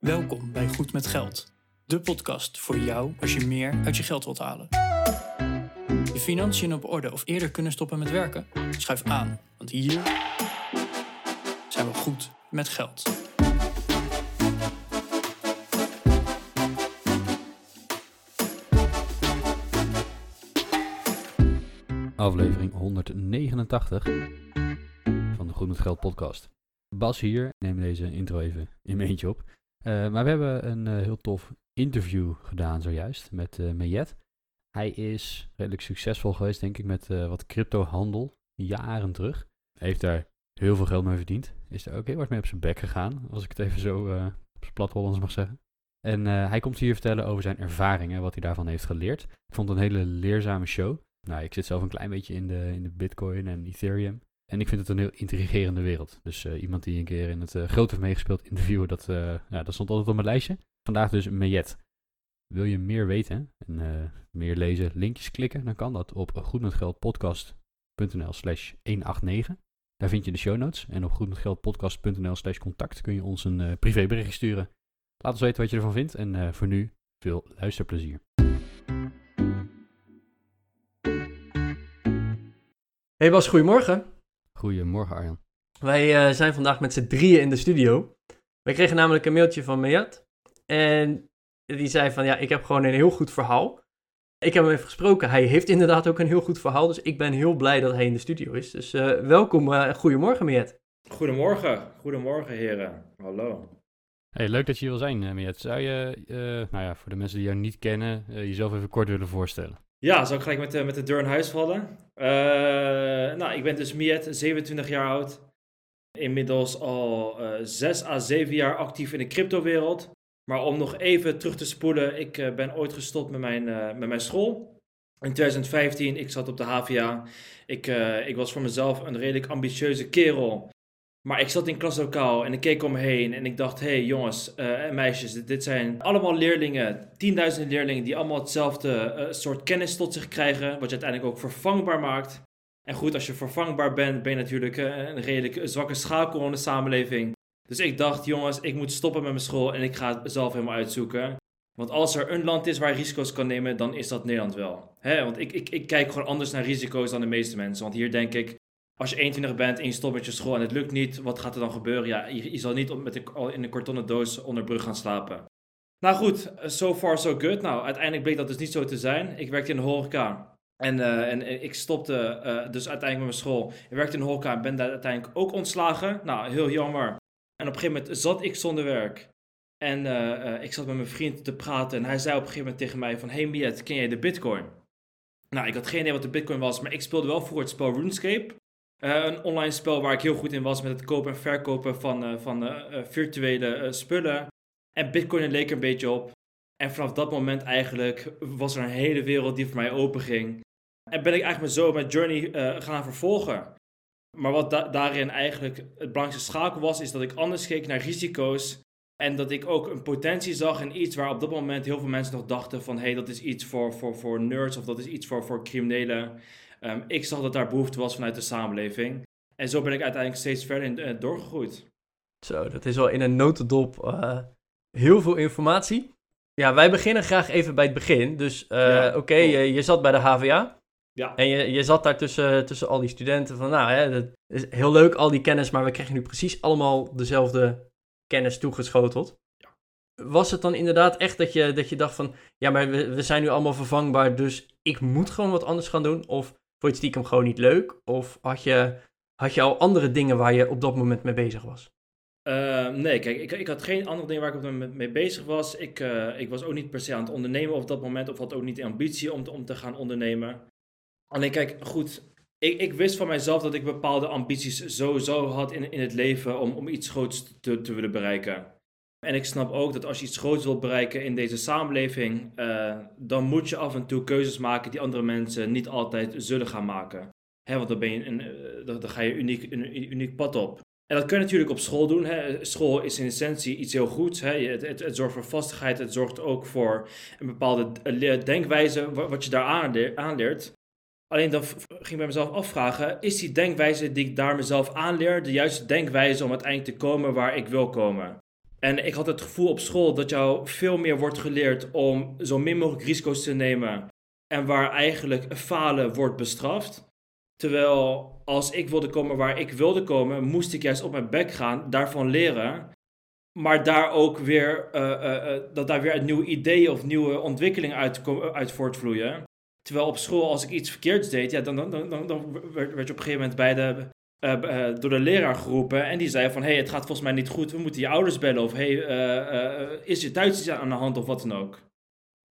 Welkom bij Goed met Geld, de podcast voor jou als je meer uit je geld wilt halen. Je financiën op orde of eerder kunnen stoppen met werken? Schuif aan, want hier zijn we goed met geld. aflevering 189 van de Goed met Geld podcast. Bas hier, neem deze intro even in mijn eentje op. Uh, maar we hebben een uh, heel tof interview gedaan zojuist met uh. Hij is redelijk succesvol geweest, denk ik, met wat cryptohandel jaren terug. Heeft daar heel veel geld mee verdiend. Is er ook heel erg mee op zijn bek gegaan, als ik het even zo op zijn plat Hollands mag zeggen. En hij komt hier vertellen over zijn ervaringen, wat hij daarvan heeft geleerd. Ik vond het een hele leerzame show. Nou, ik zit zelf een klein beetje in de, in de Bitcoin en Ethereum. En ik vind het een heel intrigerende wereld. Dus uh, iemand die een keer in het uh, groot heeft meegespeeld interviewen, dat, ja, dat stond altijd op mijn lijstje. Vandaag dus Mayet. Wil je meer weten en meer lezen, linkjes klikken, dan kan dat op goedmetgeldpodcast.nl slash 189. Daar vind je de show notes. En op goedmetgeldpodcast.nl slash contact kun je ons een privébericht sturen. Laat ons weten wat je ervan vindt. En voor nu, veel luisterplezier. Hey Bas, goedemorgen. Goedemorgen Arjan. Wij uh, zijn vandaag met z'n drieën in de studio. Wij kregen namelijk een mailtje van Mayat. En die zei van ja, ik heb gewoon een heel goed verhaal. Ik heb hem even gesproken. Hij heeft inderdaad ook een heel goed verhaal. Dus ik ben heel blij dat hij in de studio is. Dus uh, welkom. Uh, goedemorgen Mayat. Goedemorgen. Goedemorgen heren. Hallo. Hey, leuk dat je hier wil zijn, Mayat. Zou je, nou ja, voor de mensen die jou niet kennen, jezelf even kort willen voorstellen? Ja, zal ik gelijk met, de, met de deur in huis vallen. Uh, nou, ik ben dus Miet, 27 jaar oud. Inmiddels al uh, eh, 6 à 7 jaar actief in de cryptowereld. Maar om nog even terug te spoelen, ik uh, ben ooit gestopt met mijn, met mijn school. In 2015, ik zat op de HVA. Ik, ik was voor mezelf een redelijk ambitieuze kerel. Maar ik zat in klaslokaal en ik keek om me heen en ik dacht, hé hey, jongens uh, en meisjes, dit, zijn allemaal leerlingen, tienduizenden leerlingen die allemaal hetzelfde uh, soort kennis tot zich krijgen, wat je uiteindelijk ook vervangbaar maakt. En goed, als je vervangbaar bent, ben je natuurlijk uh, een redelijk zwakke schakel in de samenleving. Dus ik dacht, jongens, ik moet stoppen met mijn school en ik ga zelf helemaal uitzoeken. Want als er een land is waar je risico's kan nemen, dan is dat Nederland wel. Want ik, ik, ik kijk gewoon anders naar risico's dan de meeste mensen. Want hier denk ik, als je 21 bent en je stopt met je school en het lukt niet, wat gaat er dan gebeuren? Ja, je, zal niet met in een kartonnen doos onder brug gaan slapen. Nou goed, so far so good. Nou, uiteindelijk bleek dat dus niet zo te zijn. Ik werkte in de horeca. En, uh, en ik stopte dus uiteindelijk met mijn school. Ik werkte in de horeca en ben daar uiteindelijk ook ontslagen. Nou, heel jammer. En op een gegeven moment zat ik zonder werk. En ik zat met mijn vriend te praten. En hij zei op een gegeven moment tegen mij van... Hey Miet, ken jij de bitcoin? Nou, ik had geen idee wat de bitcoin was. Maar ik speelde wel voor het spel RuneScape. Uh, een online spel waar ik heel goed in was met het kopen en verkopen van, uh, van uh, virtuele spullen. En Bitcoin leek er een beetje op. En vanaf dat moment eigenlijk was er een hele wereld die voor mij open ging. En ben ik eigenlijk zo mijn journey gaan vervolgen. Maar wat da daarin eigenlijk het belangrijkste schakel was, is dat ik anders keek naar risico's. En dat ik ook een potentie zag in iets waar op dat moment heel veel mensen nog dachten van... hé, hey, dat is iets voor, voor, voor nerds of dat is iets voor, voor criminelen. Um, ik zag dat daar behoefte was vanuit de samenleving. En zo ben ik uiteindelijk steeds verder in, uh, doorgegroeid. Zo, dat is wel in een notendop uh, heel veel informatie. Ja, wij beginnen graag even bij het begin. Dus uh, ja, oké, okay, je, je, zat bij de HVA. Ja. En je, je zat daar tussen, tussen al die studenten van, nou, hè, dat is heel leuk, al die kennis, maar we krijgen nu precies allemaal dezelfde kennis toegeschoteld. Ja. Was het dan inderdaad echt dat je, dat je dacht van, ja, maar we, we zijn nu allemaal vervangbaar, dus ik moet gewoon wat anders gaan doen? Of Vond je het stiekem gewoon niet leuk? Of had je, had je al andere dingen waar je op dat moment mee bezig was? Uh, nee, kijk, ik, ik had geen andere dingen waar ik op dat moment mee bezig was. Ik, uh, ik was ook niet per se aan het ondernemen op dat moment, of had ook niet de ambitie om te, om te gaan ondernemen. Alleen kijk, goed, ik, ik wist van mijzelf dat ik bepaalde ambities sowieso had in, in het leven om, om iets groots te, te willen bereiken. En ik snap ook dat als je iets groots wilt bereiken in deze samenleving, uh, dan moet je af en toe keuzes maken die andere mensen niet altijd zullen gaan maken. Hè, want dan, ben je een, uh, dan, ga je uniek, een, uniek pad op. En dat kun je natuurlijk op school doen. Hè. School is in essentie iets heel goeds. Hè. Het, het, zorgt voor vastigheid, het zorgt ook voor een bepaalde denkwijze wat je daar aanleert. Alleen dan ging ik bij mezelf afvragen, is die denkwijze die ik daar mezelf aanleer de juiste denkwijze om uiteindelijk te komen waar ik wil komen? En ik had het gevoel op school dat jou veel meer wordt geleerd om zo min mogelijk risico's te nemen. En waar eigenlijk falen wordt bestraft. Terwijl als ik wilde komen waar ik wilde komen, moest ik juist op mijn bek gaan, daarvan leren. Maar daar ook weer, uh, uh, dat daar weer nieuwe ideeën of nieuwe ontwikkelingen uit, uit voortvloeien. Terwijl op school, als ik iets verkeerds deed, ja, dan, dan, dan, dan werd, werd je op een gegeven moment bij de, door de leraar geroepen. En die zei van, hey, het gaat volgens mij niet goed, we moeten je ouders bellen. Of, hey, is je thuis iets aan de hand of wat dan ook.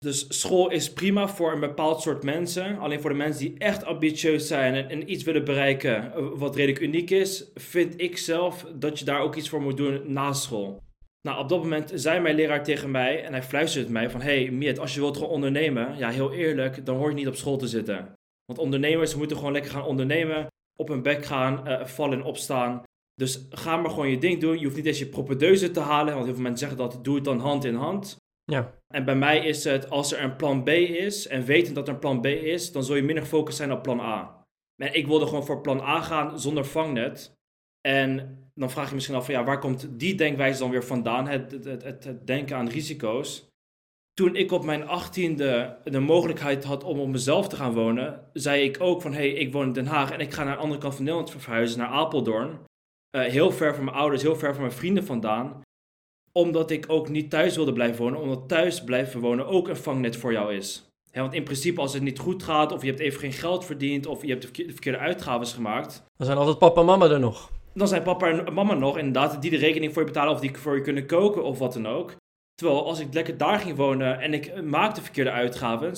Dus school is prima voor een bepaald soort mensen. Alleen voor de mensen die echt ambitieus zijn en, iets willen bereiken wat redelijk uniek is, vind ik zelf dat je daar ook iets voor moet doen na school. Nou, op dat moment zei mijn leraar tegen mij en hij fluisterde mij van... Hey Miet, als je wilt gaan ondernemen, ja heel eerlijk, dan hoor je niet op school te zitten. Want ondernemers moeten gewoon lekker gaan ondernemen, op hun bek gaan, uh, vallen en opstaan. Dus ga maar gewoon je ding doen. Je hoeft niet eens je propedeuse te halen, want heel veel mensen zeggen dat, doe het dan hand in hand. Ja. En bij mij is het, als er een plan B is en weten dat er een plan B is, dan zul je minder gefocust zijn op plan A. En ik wilde gewoon voor plan A gaan zonder vangnet. En dan vraag je misschien af van ja, waar komt die denkwijze dan weer vandaan? Het, het, het, het denken aan risico's. Toen ik op mijn achttiende de mogelijkheid had om op mezelf te gaan wonen, zei ik ook van hé, hey, ik woon in Den Haag en ik ga naar de andere kant van Nederland verhuizen, naar Apeldoorn. Uh, heel ver van mijn ouders, heel ver van mijn vrienden vandaan. Omdat ik ook niet thuis wilde blijven wonen, omdat thuis blijven wonen ook een vangnet voor jou is. want in principe, als het niet goed gaat, of je hebt even geen geld verdiend, of je hebt de verkeerde uitgaven gemaakt. Dan zijn altijd papa en mama er nog dan zijn papa en mama nog inderdaad die de rekening voor je betalen of die voor je kunnen koken of wat dan ook. Terwijl als ik lekker daar ging wonen en ik maakte verkeerde uitgaven,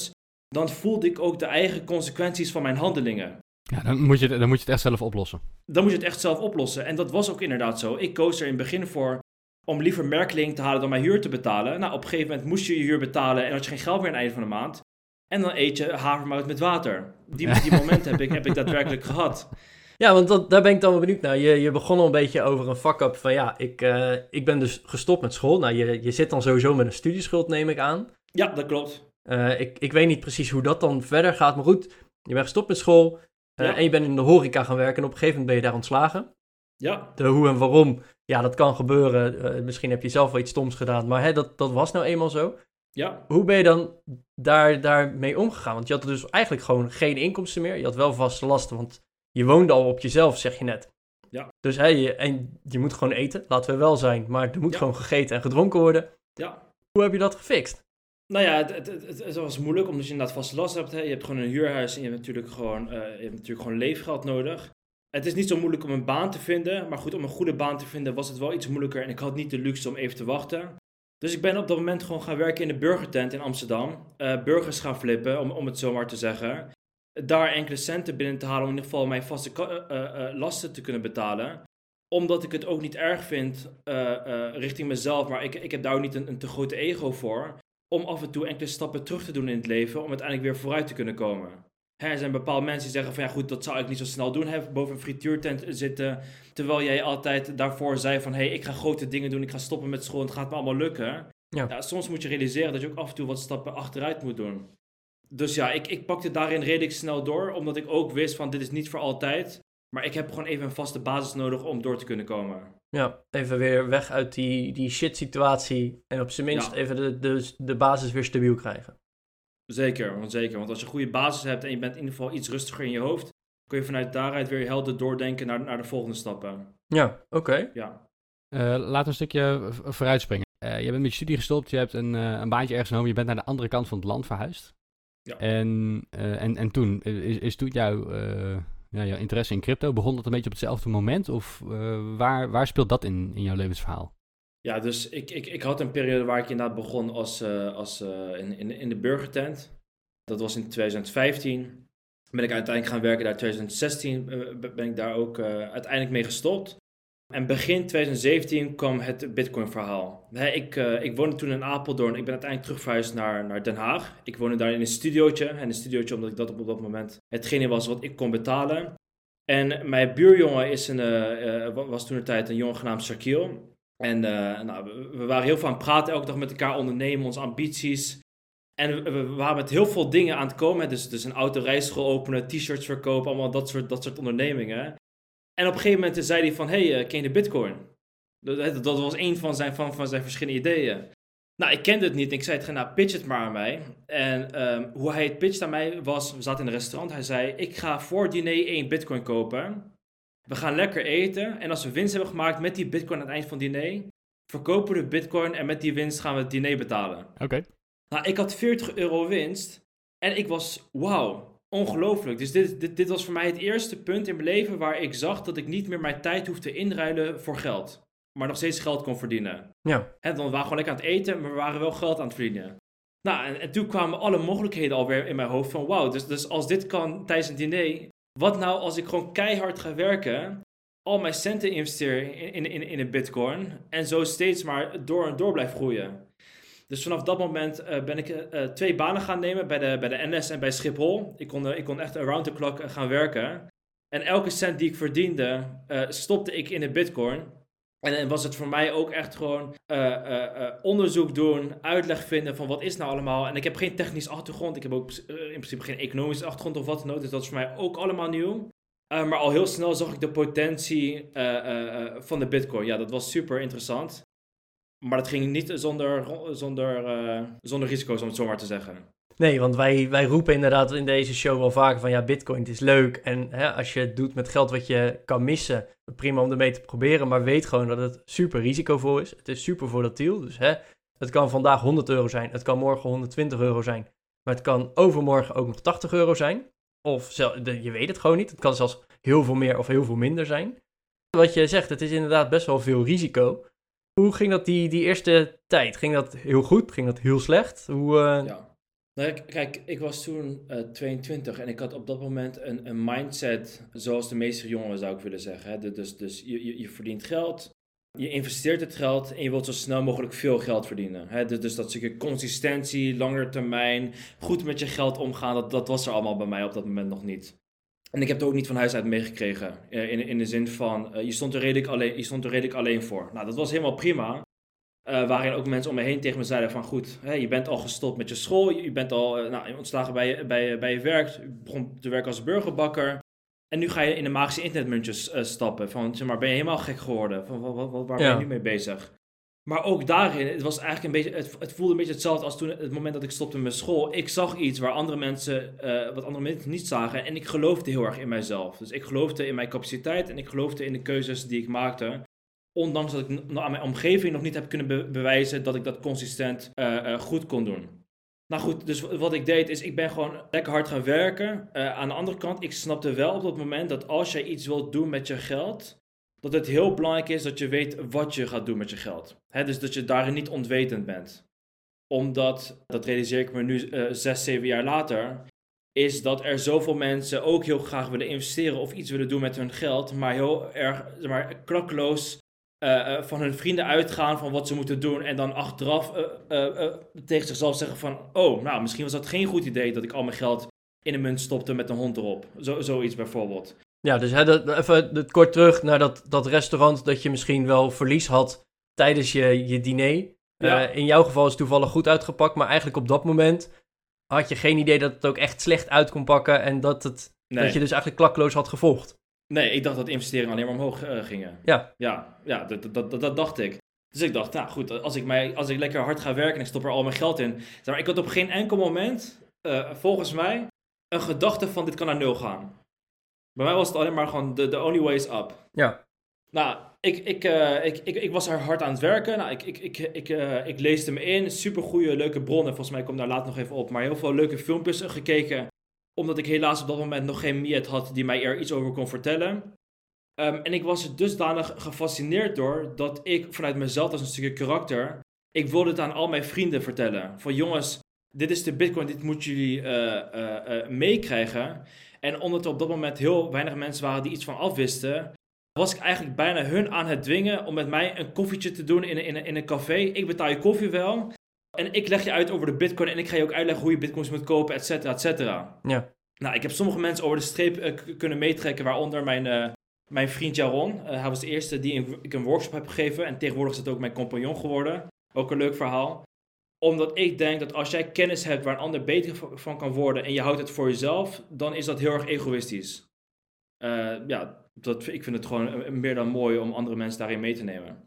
dan voelde ik ook de eigen consequenties van mijn handelingen. Ja, dan moet, je, dan moet je het echt zelf oplossen. Dan moet je het echt zelf oplossen. En dat was ook inderdaad zo. Ik koos er in het begin voor om liever merkling te halen dan mijn huur te betalen. Nou, op een gegeven moment moest je je huur betalen en had je geen geld meer aan het einde van de maand. En dan eet je havermout met water. Die, die momenten heb ik, heb ik daadwerkelijk gehad. Ja, want dat, daar ben ik dan wel benieuwd naar. Je, je begon al een beetje over een fuck-up van ja, ik, uh, ik ben dus gestopt met school. Nou, je, je zit dan sowieso met een studieschuld, neem ik aan. Ja, dat klopt. Uh, ik, ik weet niet precies hoe dat dan verder gaat, maar goed, je bent gestopt met school uh, en je bent in de horeca gaan werken en op een gegeven moment ben je daar ontslagen. Ja. De hoe en waarom, ja, dat kan gebeuren. misschien heb je zelf wel iets stoms gedaan, maar hè, dat, dat was nou eenmaal zo. Ja. Hoe ben je dan daar, daarmee omgegaan? Want je had dus eigenlijk gewoon geen inkomsten meer. Je had wel vaste lasten, want je woonde al op jezelf, zeg je net. Ja. Dus hey, je, en je moet gewoon eten, laten we wel zijn, maar er moet gewoon gegeten en gedronken worden. Ja. Hoe heb je dat gefixt? Nou ja, het, het, het, het, was moeilijk omdat je inderdaad vaste last hebt. Hè. Je hebt gewoon een huurhuis en je hebt natuurlijk gewoon, uh, je hebt natuurlijk gewoon leefgeld nodig. Het is niet zo moeilijk om een baan te vinden, maar goed, om een goede baan te vinden was het wel iets moeilijker en ik had niet de luxe om even te wachten. Dus ik ben op dat moment gewoon gaan werken in de burgertent in Amsterdam. Uh, burgers gaan flippen, om, om het zo maar te zeggen daar enkele centen binnen te halen om in ieder geval mijn vaste uh, uh, lasten te kunnen betalen. Omdat ik het ook niet erg vind richting mezelf, maar ik, ik heb daar ook niet een, een, te grote ego voor. Om af en toe enkele stappen terug te doen in het leven, om uiteindelijk weer vooruit te kunnen komen. Hè, er zijn bepaalde mensen die zeggen van ja goed, dat zou ik niet zo snel doen, hè, boven een frituurtent zitten. Terwijl jij altijd daarvoor zei van hé, hey, ik ga grote dingen doen, ik ga stoppen met school, het gaat me allemaal lukken. Ja. ja. soms moet je realiseren dat je ook af en toe wat stappen achteruit moet doen dus ja, ik, ik pakte daarin redelijk snel door, omdat ik ook wist van dit is niet voor altijd. Maar ik heb gewoon even een vaste basis nodig om door te kunnen komen. Ja, even weer weg uit die, die shit situatie en op zijn minst even de, de, de basis weer stabiel krijgen. Zeker, want zeker. Want als je een goede basis hebt en je bent in ieder geval iets rustiger in je hoofd, kun je vanuit daaruit weer helder doordenken naar, naar de volgende stappen. Ja, oké. Ja. Uh, laten we een stukje vooruitspringen. Uh, je bent met je studie gestopt, je hebt een, uh, een baantje ergens genomen, je bent naar de andere kant van het land verhuisd. Ja. En, uh, en, en toen, is, is toen jouw, uh, ja, jouw interesse in crypto, begon dat een beetje op hetzelfde moment? Of uh, waar, waar speelt dat in, in jouw levensverhaal? Ja, dus ik, ik, ik had een periode waar ik inderdaad begon als, als, in, in, in de burgertent. Dat was in 2015. Ben ik uiteindelijk gaan werken daar. 2016 ben ik daar ook uiteindelijk mee gestopt. En begin 2017 kwam het Bitcoin-verhaal. Ik, uh, ik woonde toen in Apeldoorn. Ik ben uiteindelijk terugverhuisd naar, naar Den Haag. Ik woonde daar in een studiootje. En een studiootje omdat ik dat op, dat moment hetgene was wat ik kon betalen. En mijn buurjongen is een, uh, was toen een tijd een jongen genaamd Shaquille. En nou, we, waren heel veel aan het praten, elke dag met elkaar ondernemen, onze ambities. En we, we waren met heel veel dingen aan het komen. Dus, dus een autorijschool openen, t-shirts verkopen, allemaal dat soort, dat soort ondernemingen. En op een gegeven moment zei hij van, hey, uh, ken je de bitcoin? Dat, dat was een van zijn, van, van zijn verschillende ideeën. Nou, ik kende het niet. Ik zei nou, pitch het maar aan mij. En ehm, hoe hij het pitcht aan mij was, we zaten in een restaurant. Hij zei, ik ga voor diner één bitcoin kopen. We gaan lekker eten. En als we winst hebben gemaakt met die bitcoin aan het eind van het diner, verkopen we de bitcoin en met die winst gaan we het diner betalen. Oké. Nou, ik had 40 euro winst. En ik was, wauw, ongelooflijk. Dus dit, dit, dit was voor mij het eerste punt in mijn leven waar ik zag dat ik niet meer mijn tijd hoefde inruilen voor geld. Maar nog steeds geld kon verdienen. Ja. Hè, dan waren we gewoon lekker aan het eten, maar we waren wel geld aan het verdienen. Nou, en, en toen kwamen alle mogelijkheden alweer in mijn hoofd van wauw, dus, dus als dit kan tijdens een diner, wat nou als ik gewoon keihard ga werken, al mijn centen investeer in, in, in, in een bitcoin en zo steeds maar door en door blijf groeien. Dus vanaf dat moment uh, ben ik uh, twee banen gaan nemen bij de, bij de NS en bij Schiphol. Ik kon, ik kon echt around the clock gaan werken. En elke cent die ik verdiende, stopte ik in de bitcoin. En dan was het voor mij ook echt gewoon onderzoek doen, uitleg vinden van wat is nou allemaal. En ik heb geen technisch achtergrond, ik heb ook in principe geen economische achtergrond of wat dan ook. Dus dat is voor mij ook allemaal nieuw. maar al heel snel zag ik de potentie van de bitcoin. Ja, dat was super interessant. Maar dat ging niet zonder, zonder, uh, zonder risico's, om het zo maar te zeggen. Nee, want wij, wij roepen inderdaad in deze show wel vaker van ja, bitcoin is leuk. En hè, als je het doet met geld wat je kan missen, prima om ermee te proberen. Maar weet gewoon dat het super risicovol is. Het is super volatiel. Dus hè, het kan vandaag 100 euro zijn, het kan morgen 120 euro zijn. Maar het kan overmorgen ook nog 80 euro zijn. Of je weet het gewoon niet. Het kan zelfs heel veel meer of heel veel minder zijn. Wat je zegt, het is inderdaad best wel veel risico. Hoe ging dat die, die eerste tijd? Ging dat heel goed? Ging dat heel slecht? Hoe, uh... Ja. Nou, kijk, ik was toen uh, eh, 22 en ik had op dat moment een, een mindset zoals de meeste jongeren zou ik willen zeggen. Hè? Dus, dus je, je, je, verdient geld, je investeert het geld en je wilt zo snel mogelijk veel geld verdienen. Hè? Dus, dus dat stukje consistentie, langer termijn, goed met je geld omgaan, dat, dat was er allemaal bij mij op dat moment nog niet. En ik heb het ook niet van huis uit meegekregen. Uh, in, in de zin van, uh, je, stond er redelijk alleen, je stond er redelijk alleen voor. Nou, dat was helemaal prima. Uh, waarin ook mensen om me heen tegen me zeiden van goed, hè, je bent al gestopt met je school. Je bent al nou, ontslagen bij, bij, bij je werk. Je begon te werken als burgerbakker. En nu ga je in de magische internetmuntjes stappen. Van, zeg maar, ben je helemaal gek geworden? Van, wat, wat, waar ben je nu mee bezig? Maar ook daarin, het was eigenlijk een beetje, het, voelde een beetje hetzelfde als toen het moment dat ik stopte met school. Ik zag iets waar andere mensen, uh, wat andere mensen niet zagen. En ik geloofde heel erg in mijzelf. Dus ik geloofde in mijn capaciteit en ik geloofde in de keuzes die ik maakte. Ondanks dat ik aan mijn omgeving nog niet heb kunnen bewijzen dat ik dat consistent uh, uh, goed kon doen. Nou goed, dus wat ik deed is, ik ben gewoon lekker hard gaan werken. aan de andere kant, ik snapte wel op dat moment dat als jij iets wilt doen met je geld, dat het heel belangrijk is dat je weet wat je gaat doen met je geld. dus dat je daarin niet ontwetend bent. Omdat, dat realiseer ik me nu uh, zes, zeven jaar later, is dat er zoveel mensen ook heel graag willen investeren of iets willen doen met hun geld, maar heel erg maar, klakkeloos uh, van hun vrienden uitgaan van wat ze moeten doen en dan achteraf tegen zichzelf zeggen van, oh, nou, misschien was dat geen goed idee dat ik al mijn geld in een munt stopte met een hond erop. Zo, zoiets bijvoorbeeld. Ja, dus hè, dat, even kort terug naar dat, dat restaurant dat je misschien wel verlies had tijdens je, je diner. Ja. Uh, in jouw geval is het toevallig goed uitgepakt, maar eigenlijk op dat moment had je geen idee dat het ook echt slecht uit kon pakken en dat, het, dat je dus eigenlijk klakloos had gevolgd. Nee, ik dacht dat investeringen alleen maar omhoog uh, gingen. Ja. Ja, ja dat, dat, dat, dat, dacht ik. Dus ik dacht, nou goed, als ik, mij, als ik lekker hard ga werken en ik stop er al mijn geld in. Maar ik had op geen enkel moment, uh, volgens mij, een gedachte van dit kan naar nul gaan. Bij mij was het alleen maar gewoon de only way is up. Ja. Nou, ik, ik, uh, ik, ik, ik was er hard aan het werken. Nou, ik, ik, ik, ik, uh, ik leesde me in. Super goede, leuke bronnen. Volgens mij kom daar later nog even op. Maar heel veel leuke filmpjes gekeken. Omdat ik helaas op dat moment nog geen Miet had die mij er iets over kon vertellen. Um, en ik was er dusdanig gefascineerd door dat ik vanuit mezelf als een stukje karakter. Ik wilde het aan al mijn vrienden vertellen. Van jongens, dit is de Bitcoin, dit moeten jullie uh, meekrijgen. En omdat er op dat moment heel weinig mensen waren die iets van afwisten, was ik eigenlijk bijna hun aan het dwingen om met mij een koffietje te doen in een, in een, in een café. Ik betaal je koffie wel. En ik leg je uit over de bitcoin en ik ga je ook uitleggen hoe je bitcoins moet kopen, et cetera, et cetera. Ja. Nou, ik heb sommige mensen over de streep uh, kunnen meetrekken, waaronder mijn, uh, mijn vriend Jaron. Uh, hij was de eerste die ik een workshop heb gegeven en tegenwoordig is het ook mijn compagnon geworden. Ook een leuk verhaal omdat ik denk dat als jij kennis hebt waar een ander beter van kan worden en je houdt het voor jezelf, dan is dat heel erg egoïstisch. Uh, ja, dat, ik vind het gewoon meer dan mooi om andere mensen daarin mee te nemen.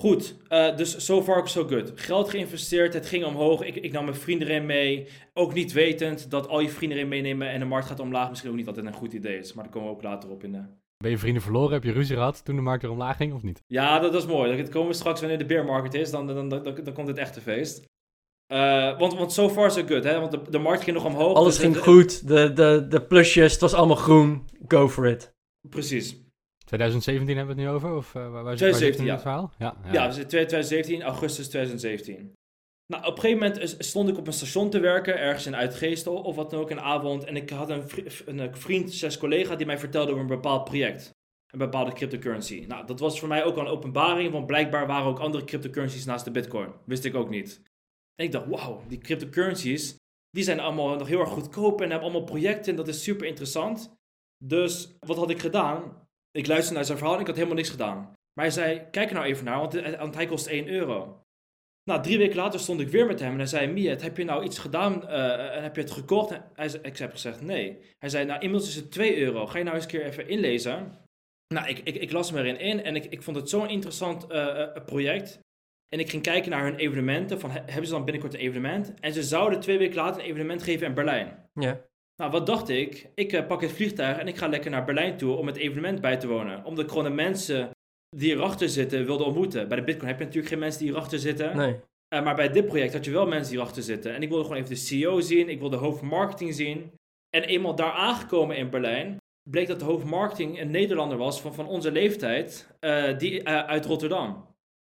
Goed, uh, dus so far so good. Geld geïnvesteerd, het ging omhoog. Ik, ik nam mijn vrienden erin mee. Ook niet wetend dat al je vrienden erin meenemen en de markt gaat omlaag misschien ook niet altijd een goed idee is. Maar daar komen we ook later op in de... Ben je vrienden verloren? Heb je ruzie gehad toen de markt er omlaag ging of niet? Ja, dat, dat is mooi. Dat komen we straks wanneer de bear market is, dan, dan, dan, dan, komt het echte feest. Uh, want, want so far so good, hè? Want de, de markt ging nog omhoog. Alles dus ging goed, de, de, de plusjes, het was allemaal groen. Go for it. Precies. 2017 hebben we het nu over? Of uh, waar, 2017, ja. het verhaal? Ja, ja. ja 2017, augustus 2017. Nou, op een gegeven moment stond ik op een station te werken, ergens in Uitgeestel of wat dan ook, een avond. En ik had een, een vriend, zes collega, die mij vertelde over een bepaald project. Een bepaalde cryptocurrency. Nou, dat was voor mij ook al een openbaring, want blijkbaar waren ook andere cryptocurrencies naast de bitcoin. Wist ik ook niet. En ik dacht, wauw, die cryptocurrencies, die zijn allemaal nog heel erg goedkoop en hebben allemaal projecten en dat is super interessant. Dus wat had ik gedaan? Ik luisterde naar zijn verhaal en ik had helemaal niks gedaan. Maar hij zei, kijk er nou even naar, want, hij kost 1 euro. Nou, drie weken later stond ik weer met hem en hij zei, Miet, heb je nou iets gedaan uh, en heb je het gekocht? En hij, ik heb gezegd, nee. Hij zei, nou, inmiddels is het 2 euro. Ga je nou eens een keer even inlezen? Nou, ik, ik, ik las me erin in en ik, ik vond het zo'n interessant uh, project. En ik ging kijken naar hun evenementen, van hebben ze dan binnenkort een evenement? En ze zouden twee weken later een evenement geven in Berlijn. Ja. Nou, wat dacht ik? Ik uh, pak het vliegtuig en ik ga lekker naar Berlijn toe om het evenement bij te wonen. Omdat ik gewoon de mensen die erachter zitten wilde ontmoeten. Bij de Bitcoin heb je natuurlijk geen mensen die erachter zitten. Nee. Uh, maar bij dit project had je wel mensen die erachter zitten. En ik wilde gewoon even de CEO zien, ik wilde de hoofdmarketing zien. En eenmaal daar aangekomen in Berlijn, bleek dat de hoofdmarketing een Nederlander was van, van onze leeftijd, uh, die, uit Rotterdam.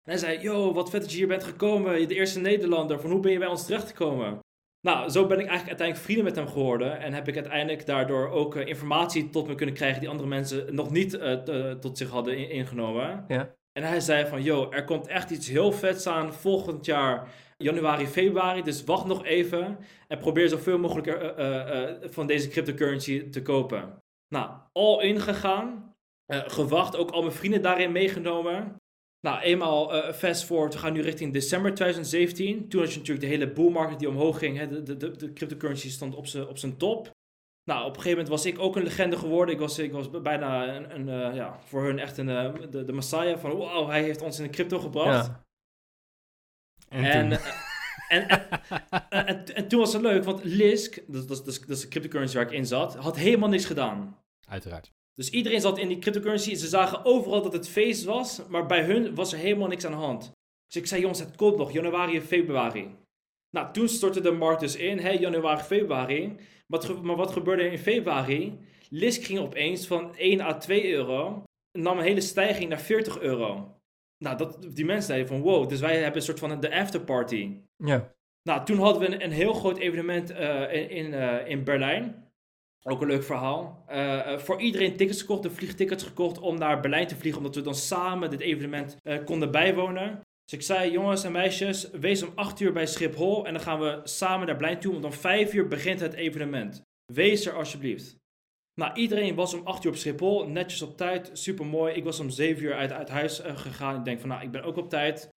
En hij zei, yo, wat vet dat je hier bent gekomen, de eerste Nederlander, van hoe ben je bij ons terechtgekomen? Nou, zo ben ik eigenlijk uiteindelijk vrienden met hem geworden. En heb ik uiteindelijk daardoor ook uh, informatie tot me kunnen krijgen die andere mensen nog niet uh, tot zich hadden ingenomen. Ja. En hij zei van, yo, er komt echt iets heel vets aan volgend jaar, januari, februari. Dus wacht nog even en probeer zoveel mogelijk uh, van deze cryptocurrency te kopen. Nou, all in gegaan. gewacht, ook al mijn vrienden daarin meegenomen. Nou, eenmaal uh, fast forward, we gaan nu richting december 2017. Toen had je natuurlijk de hele bull market die omhoog ging. Hè, de, de, de cryptocurrency stond op zijn top. Nou, op een gegeven moment was ik ook een legende geworden. Ik was, ik was bijna een, een uh, ja, voor hun echt een, uh, de, de messiah van wow, hij heeft ons in de crypto gebracht. Ja. En, en, en, en, en, toen was het leuk, want Lisk, dat, dat, dat, dat is de cryptocurrency waar ik in zat, had helemaal niks gedaan. Uiteraard. Dus iedereen zat in die cryptocurrency. Ze zagen overal dat het feest was, maar bij hun was er helemaal niks aan de hand. Dus ik zei, jongens, het komt nog, januari en februari. Nou, toen stortte de markt dus in, hè, januari, februari. Maar, maar wat gebeurde er in februari? Lisk ging opeens van 1 à 2 euro, nam een hele stijging naar 40 euro. Nou, dat, die mensen zeiden van, wow, dus wij hebben een soort van de afterparty. Ja. Nou, toen hadden we een, een heel groot evenement uh, in, in, uh, in Berlijn. Ook een leuk verhaal. Uh, voor iedereen tickets gekocht, de vliegtickets gekocht om naar Berlijn te vliegen, omdat we dan samen dit evenement uh, konden bijwonen. Dus ik zei, jongens en meisjes, wees om 8 uur bij Schiphol en dan gaan we samen naar Berlijn toe, want om 5 uur begint het evenement. Wees er alsjeblieft. Nou, iedereen was om 8 uur op Schiphol, netjes op tijd, super mooi. Ik was om 7 uur uit, uit huis gegaan. Ik denk van, nou, ik ben ook op tijd.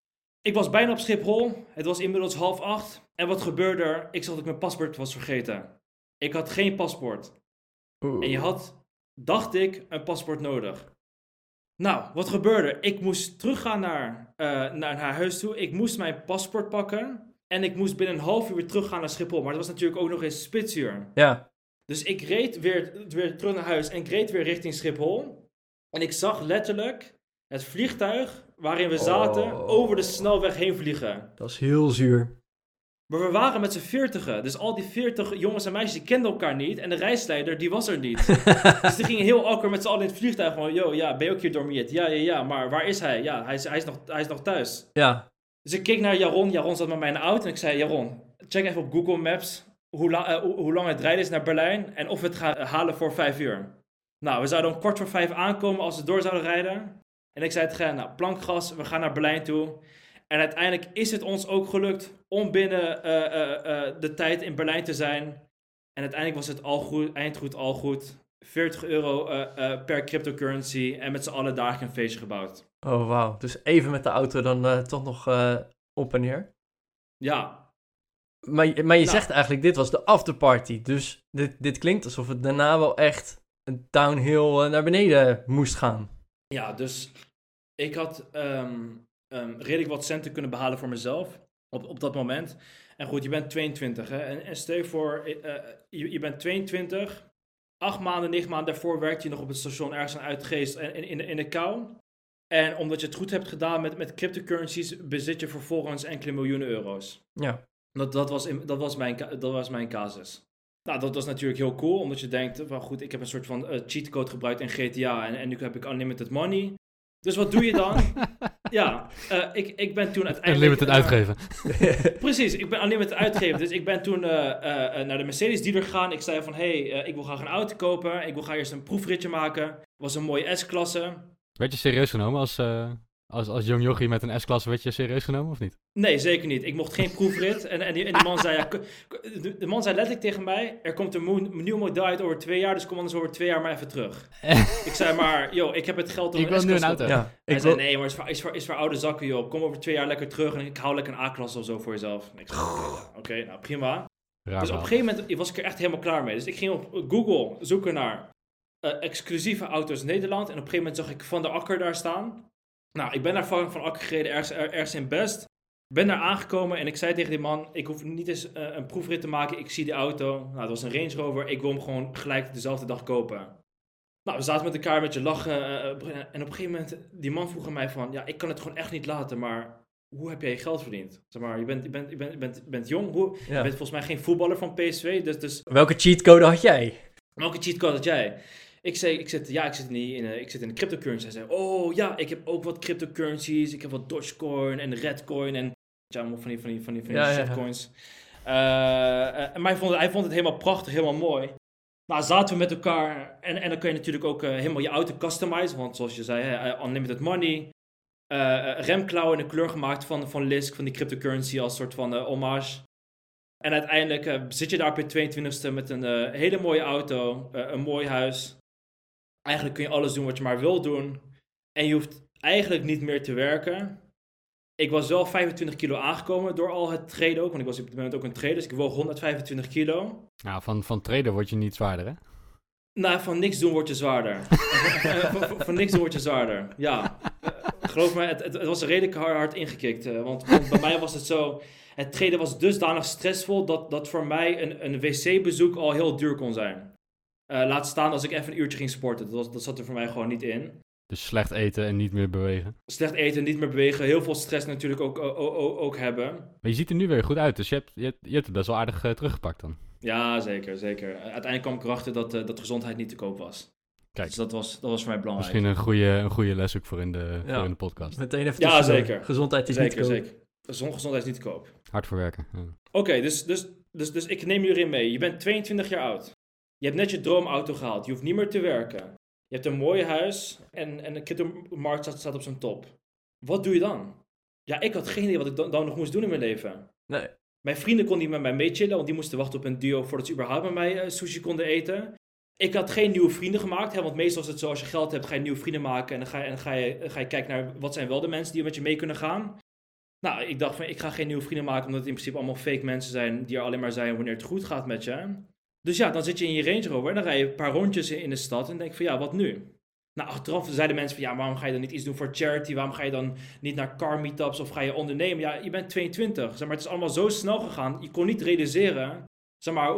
Ik was bijna op Schiphol. Het was inmiddels half acht. En wat gebeurde er? Ik zag dat ik mijn paspoort was vergeten. Ik had geen paspoort. En je had, dacht ik, een paspoort nodig. Nou, wat gebeurde? Ik moest teruggaan naar, uh, naar, naar huis toe. Ik moest mijn paspoort pakken. En ik moest binnen een half uur weer teruggaan naar Schiphol. Maar dat was natuurlijk ook nog eens spitsuur. Ja. Dus ik reed weer, weer terug naar huis en ik reed weer richting Schiphol. En ik zag letterlijk het vliegtuig waarin we zaten oh. over de snelweg heen vliegen. Dat is heel zuur. Maar we waren met z'n veertigen. Dus al die veertig jongens en meisjes die kenden elkaar niet. En de reisleider, die was er niet. dus die gingen heel awkward met z'n allen in het vliegtuig. Van, yo, ja, ben je ook hier dormiert? Ja, ja, ja. Maar waar is hij? Ja, hij is, hij is, nog, hij is nog thuis. Ja. Dus ik keek naar Jaron. Jaron zat met mij in de auto. En ik zei, Jaron, check even op Google Maps hoe, la uh, hoe lang het rijden is naar Berlijn. En of we het gaan halen voor vijf uur. Nou, we zouden om kwart voor vijf aankomen als we door zouden rijden. En ik zei tegen nou, plankgas, we gaan naar Berlijn toe. En uiteindelijk is het ons ook gelukt om binnen uh, uh, uh, de tijd in Berlijn te zijn. En uiteindelijk was het al goed, eindgoed al goed. 40 euro per cryptocurrency en met z'n allen dagen een feestje gebouwd. Oh, wauw. Dus even met de auto dan toch nog op en neer? Ja. Maar, maar je nou. zegt eigenlijk, dit was de afterparty. Dus dit, dit klinkt alsof het daarna wel echt een downhill naar beneden moest gaan. Ja, dus ik had... Um, um, redelijk wat centen kunnen behalen voor mezelf op, op dat moment. En goed, je bent 22 hè. En, en stel je voor, uh, je, je bent 22, acht maanden, negen maanden daarvoor werkte je nog op het station ergens aan Uitgeest en in, in, in de kou. En omdat je het goed hebt gedaan met, met cryptocurrencies, bezit je vervolgens enkele miljoenen euro's. Ja. Dat, dat, was, in, dat, was, mijn, dat was mijn casus. Nou, dat was natuurlijk heel cool, omdat je denkt, well, goed, ik heb een soort van uh, cheatcode gebruikt in GTA en, en nu heb ik unlimited money. Dus wat doe je dan? ja, uh, ik, ik ben toen uiteindelijk... Unlimited uh, uitgeven. precies, ik ben unlimited uitgeven. Dus ik ben toen naar de Mercedes dealer gegaan. Ik zei van, hé, hey, ik wil graag een auto kopen. Ik wil graag eerst een proefritje maken. Het was een mooie S-klasse. Werd je serieus genomen als, als, als jong jochie met een S-klasse werd je serieus genomen of niet? Nee, zeker niet. Ik mocht geen proefrit. En, en, die, en die man zei, ja, de, de, man zei letterlijk tegen mij, er komt een nieuw model uit over twee jaar, dus kom anders over twee jaar maar even terug. ik zei maar, joh, ik heb het geld om ik een nu auto. Ja, Hij zei, nee, maar het is voor, is, voor, is voor oude zakken, joh. Kom over twee jaar lekker terug en ik hou lekker een A-klasse of zo voor jezelf. ik zei, oké, okay, nou prima. Raar dus op een gegeven moment was ik er echt helemaal klaar mee. Dus ik ging op Google zoeken naar uh, exclusieve auto's Nederland. En op een gegeven moment zag ik Van de Akker daar staan. Nou, ik ben daar van, van Akker gereden, ergens, ergens in Best. Ben daar aangekomen en ik zei tegen die man: Ik hoef niet eens uh, een proefrit te maken. Ik zie die auto. Nou, dat was een Range Rover. Ik wil hem gewoon gelijk dezelfde dag kopen. Nou, we zaten met elkaar een beetje lachen. Uh, en op een gegeven moment, die man vroeg aan mij: van, Ja, ik kan het gewoon echt niet laten, maar hoe heb jij je geld verdiend? Zeg maar, je bent, je bent, je bent, je bent, bent jong. Hoe, ja. Je bent volgens mij geen voetballer van PSV. Dus, dus... Welke cheatcode had jij? Welke cheatcode had jij? Ik zei, ik zit, ja, ik zit, niet in, ik zit in de cryptocurrency. Hij zei, oh ja, ik heb ook wat cryptocurrencies. Ik heb wat Dogecoin en Redcoin en ja, van die, van die, van die, van die ja, shitcoins. Ja. Uh, maar hij vond, het, hij vond het helemaal prachtig, helemaal mooi. Nou, zaten we met elkaar en, en dan kun je natuurlijk ook uh, helemaal je auto customizen. Want zoals je zei, hè, unlimited money. Uh, remklauwen in de kleur gemaakt van, van Lisk, van die cryptocurrency als soort van hommage. En uiteindelijk zit je daar op je 22e met een hele mooie auto, een mooi huis. Eigenlijk kun je alles doen wat je maar wil doen. En je hoeft eigenlijk niet meer te werken. Ik was wel 25 kilo aangekomen door al het traden ook. Want ik was op het moment ook een trader. Dus ik woog 125 kilo. Nou, van, van trader word je niet zwaarder, hè? Nou, van niks doen word je zwaarder. van, van, niks doen word je zwaarder. Ja. Uh, geloof me, het, het, het, was redelijk hard, hard ingekikt. Uh, want, want, bij mij was het zo... Het traden was dusdanig stressvol dat, dat voor mij een, een wc-bezoek al heel duur kon zijn. Uh, laat staan als ik even een uurtje ging sporten. Dat, was, dat zat er voor mij gewoon niet in. Dus slecht eten en niet meer bewegen. Slecht eten en niet meer bewegen. Heel veel stress natuurlijk ook, ook, ook, ook hebben. Maar je ziet er nu weer goed uit. Dus je hebt, je hebt, je hebt het best wel aardig uh, teruggepakt dan. Ja, zeker. zeker. Uiteindelijk kwam ik erachter dat, uh, dat gezondheid niet te koop was. Kijk. Dus dat was, dat was voor mij belangrijk. Misschien een goede, een goede les ook voor in de, ja. voor in de podcast. Meteen even Ja, zeker. Gezondheid is zeker, niet te koop. Zeker, zeker. Gezondheid is niet te koop. Hard voor werken. Ja. Oké, okay, dus, dus, dus, dus ik neem jullie erin mee. Je bent 22 jaar oud. Je hebt net je droomauto gehaald. Je hoeft niet meer te werken. Je hebt een mooi huis en, en de cryptomarkt staat, staat op zijn top. Wat doe je dan? Ja, ik had geen idee wat ik dan, dan nog moest doen in mijn leven. Nee. Mijn vrienden konden niet met mij meechillen, want die moesten wachten op een duo voordat ze überhaupt met mij uh, sushi konden eten. Ik had geen nieuwe vrienden gemaakt, hè, want meestal is het zo, als je geld hebt, ga je nieuwe vrienden maken en dan ga je, en dan ga je, ga je kijken naar wat zijn wel de mensen die met je mee kunnen gaan. Nou, ik dacht van, ik ga geen nieuwe vrienden maken, omdat het in principe allemaal fake mensen zijn die er alleen maar zijn wanneer het goed gaat met je. Dus ja, dan zit je in je Range Rover en dan rij je een paar rondjes in de stad en denk van ja, wat nu? Nou, achteraf zeiden mensen van ja, waarom ga je dan niet iets doen voor charity? Waarom ga je dan niet naar car meetups of ga je ondernemen? Ja, je bent 22. Zeg maar, het is allemaal zo snel gegaan. Je kon niet realiseren. Zeg maar,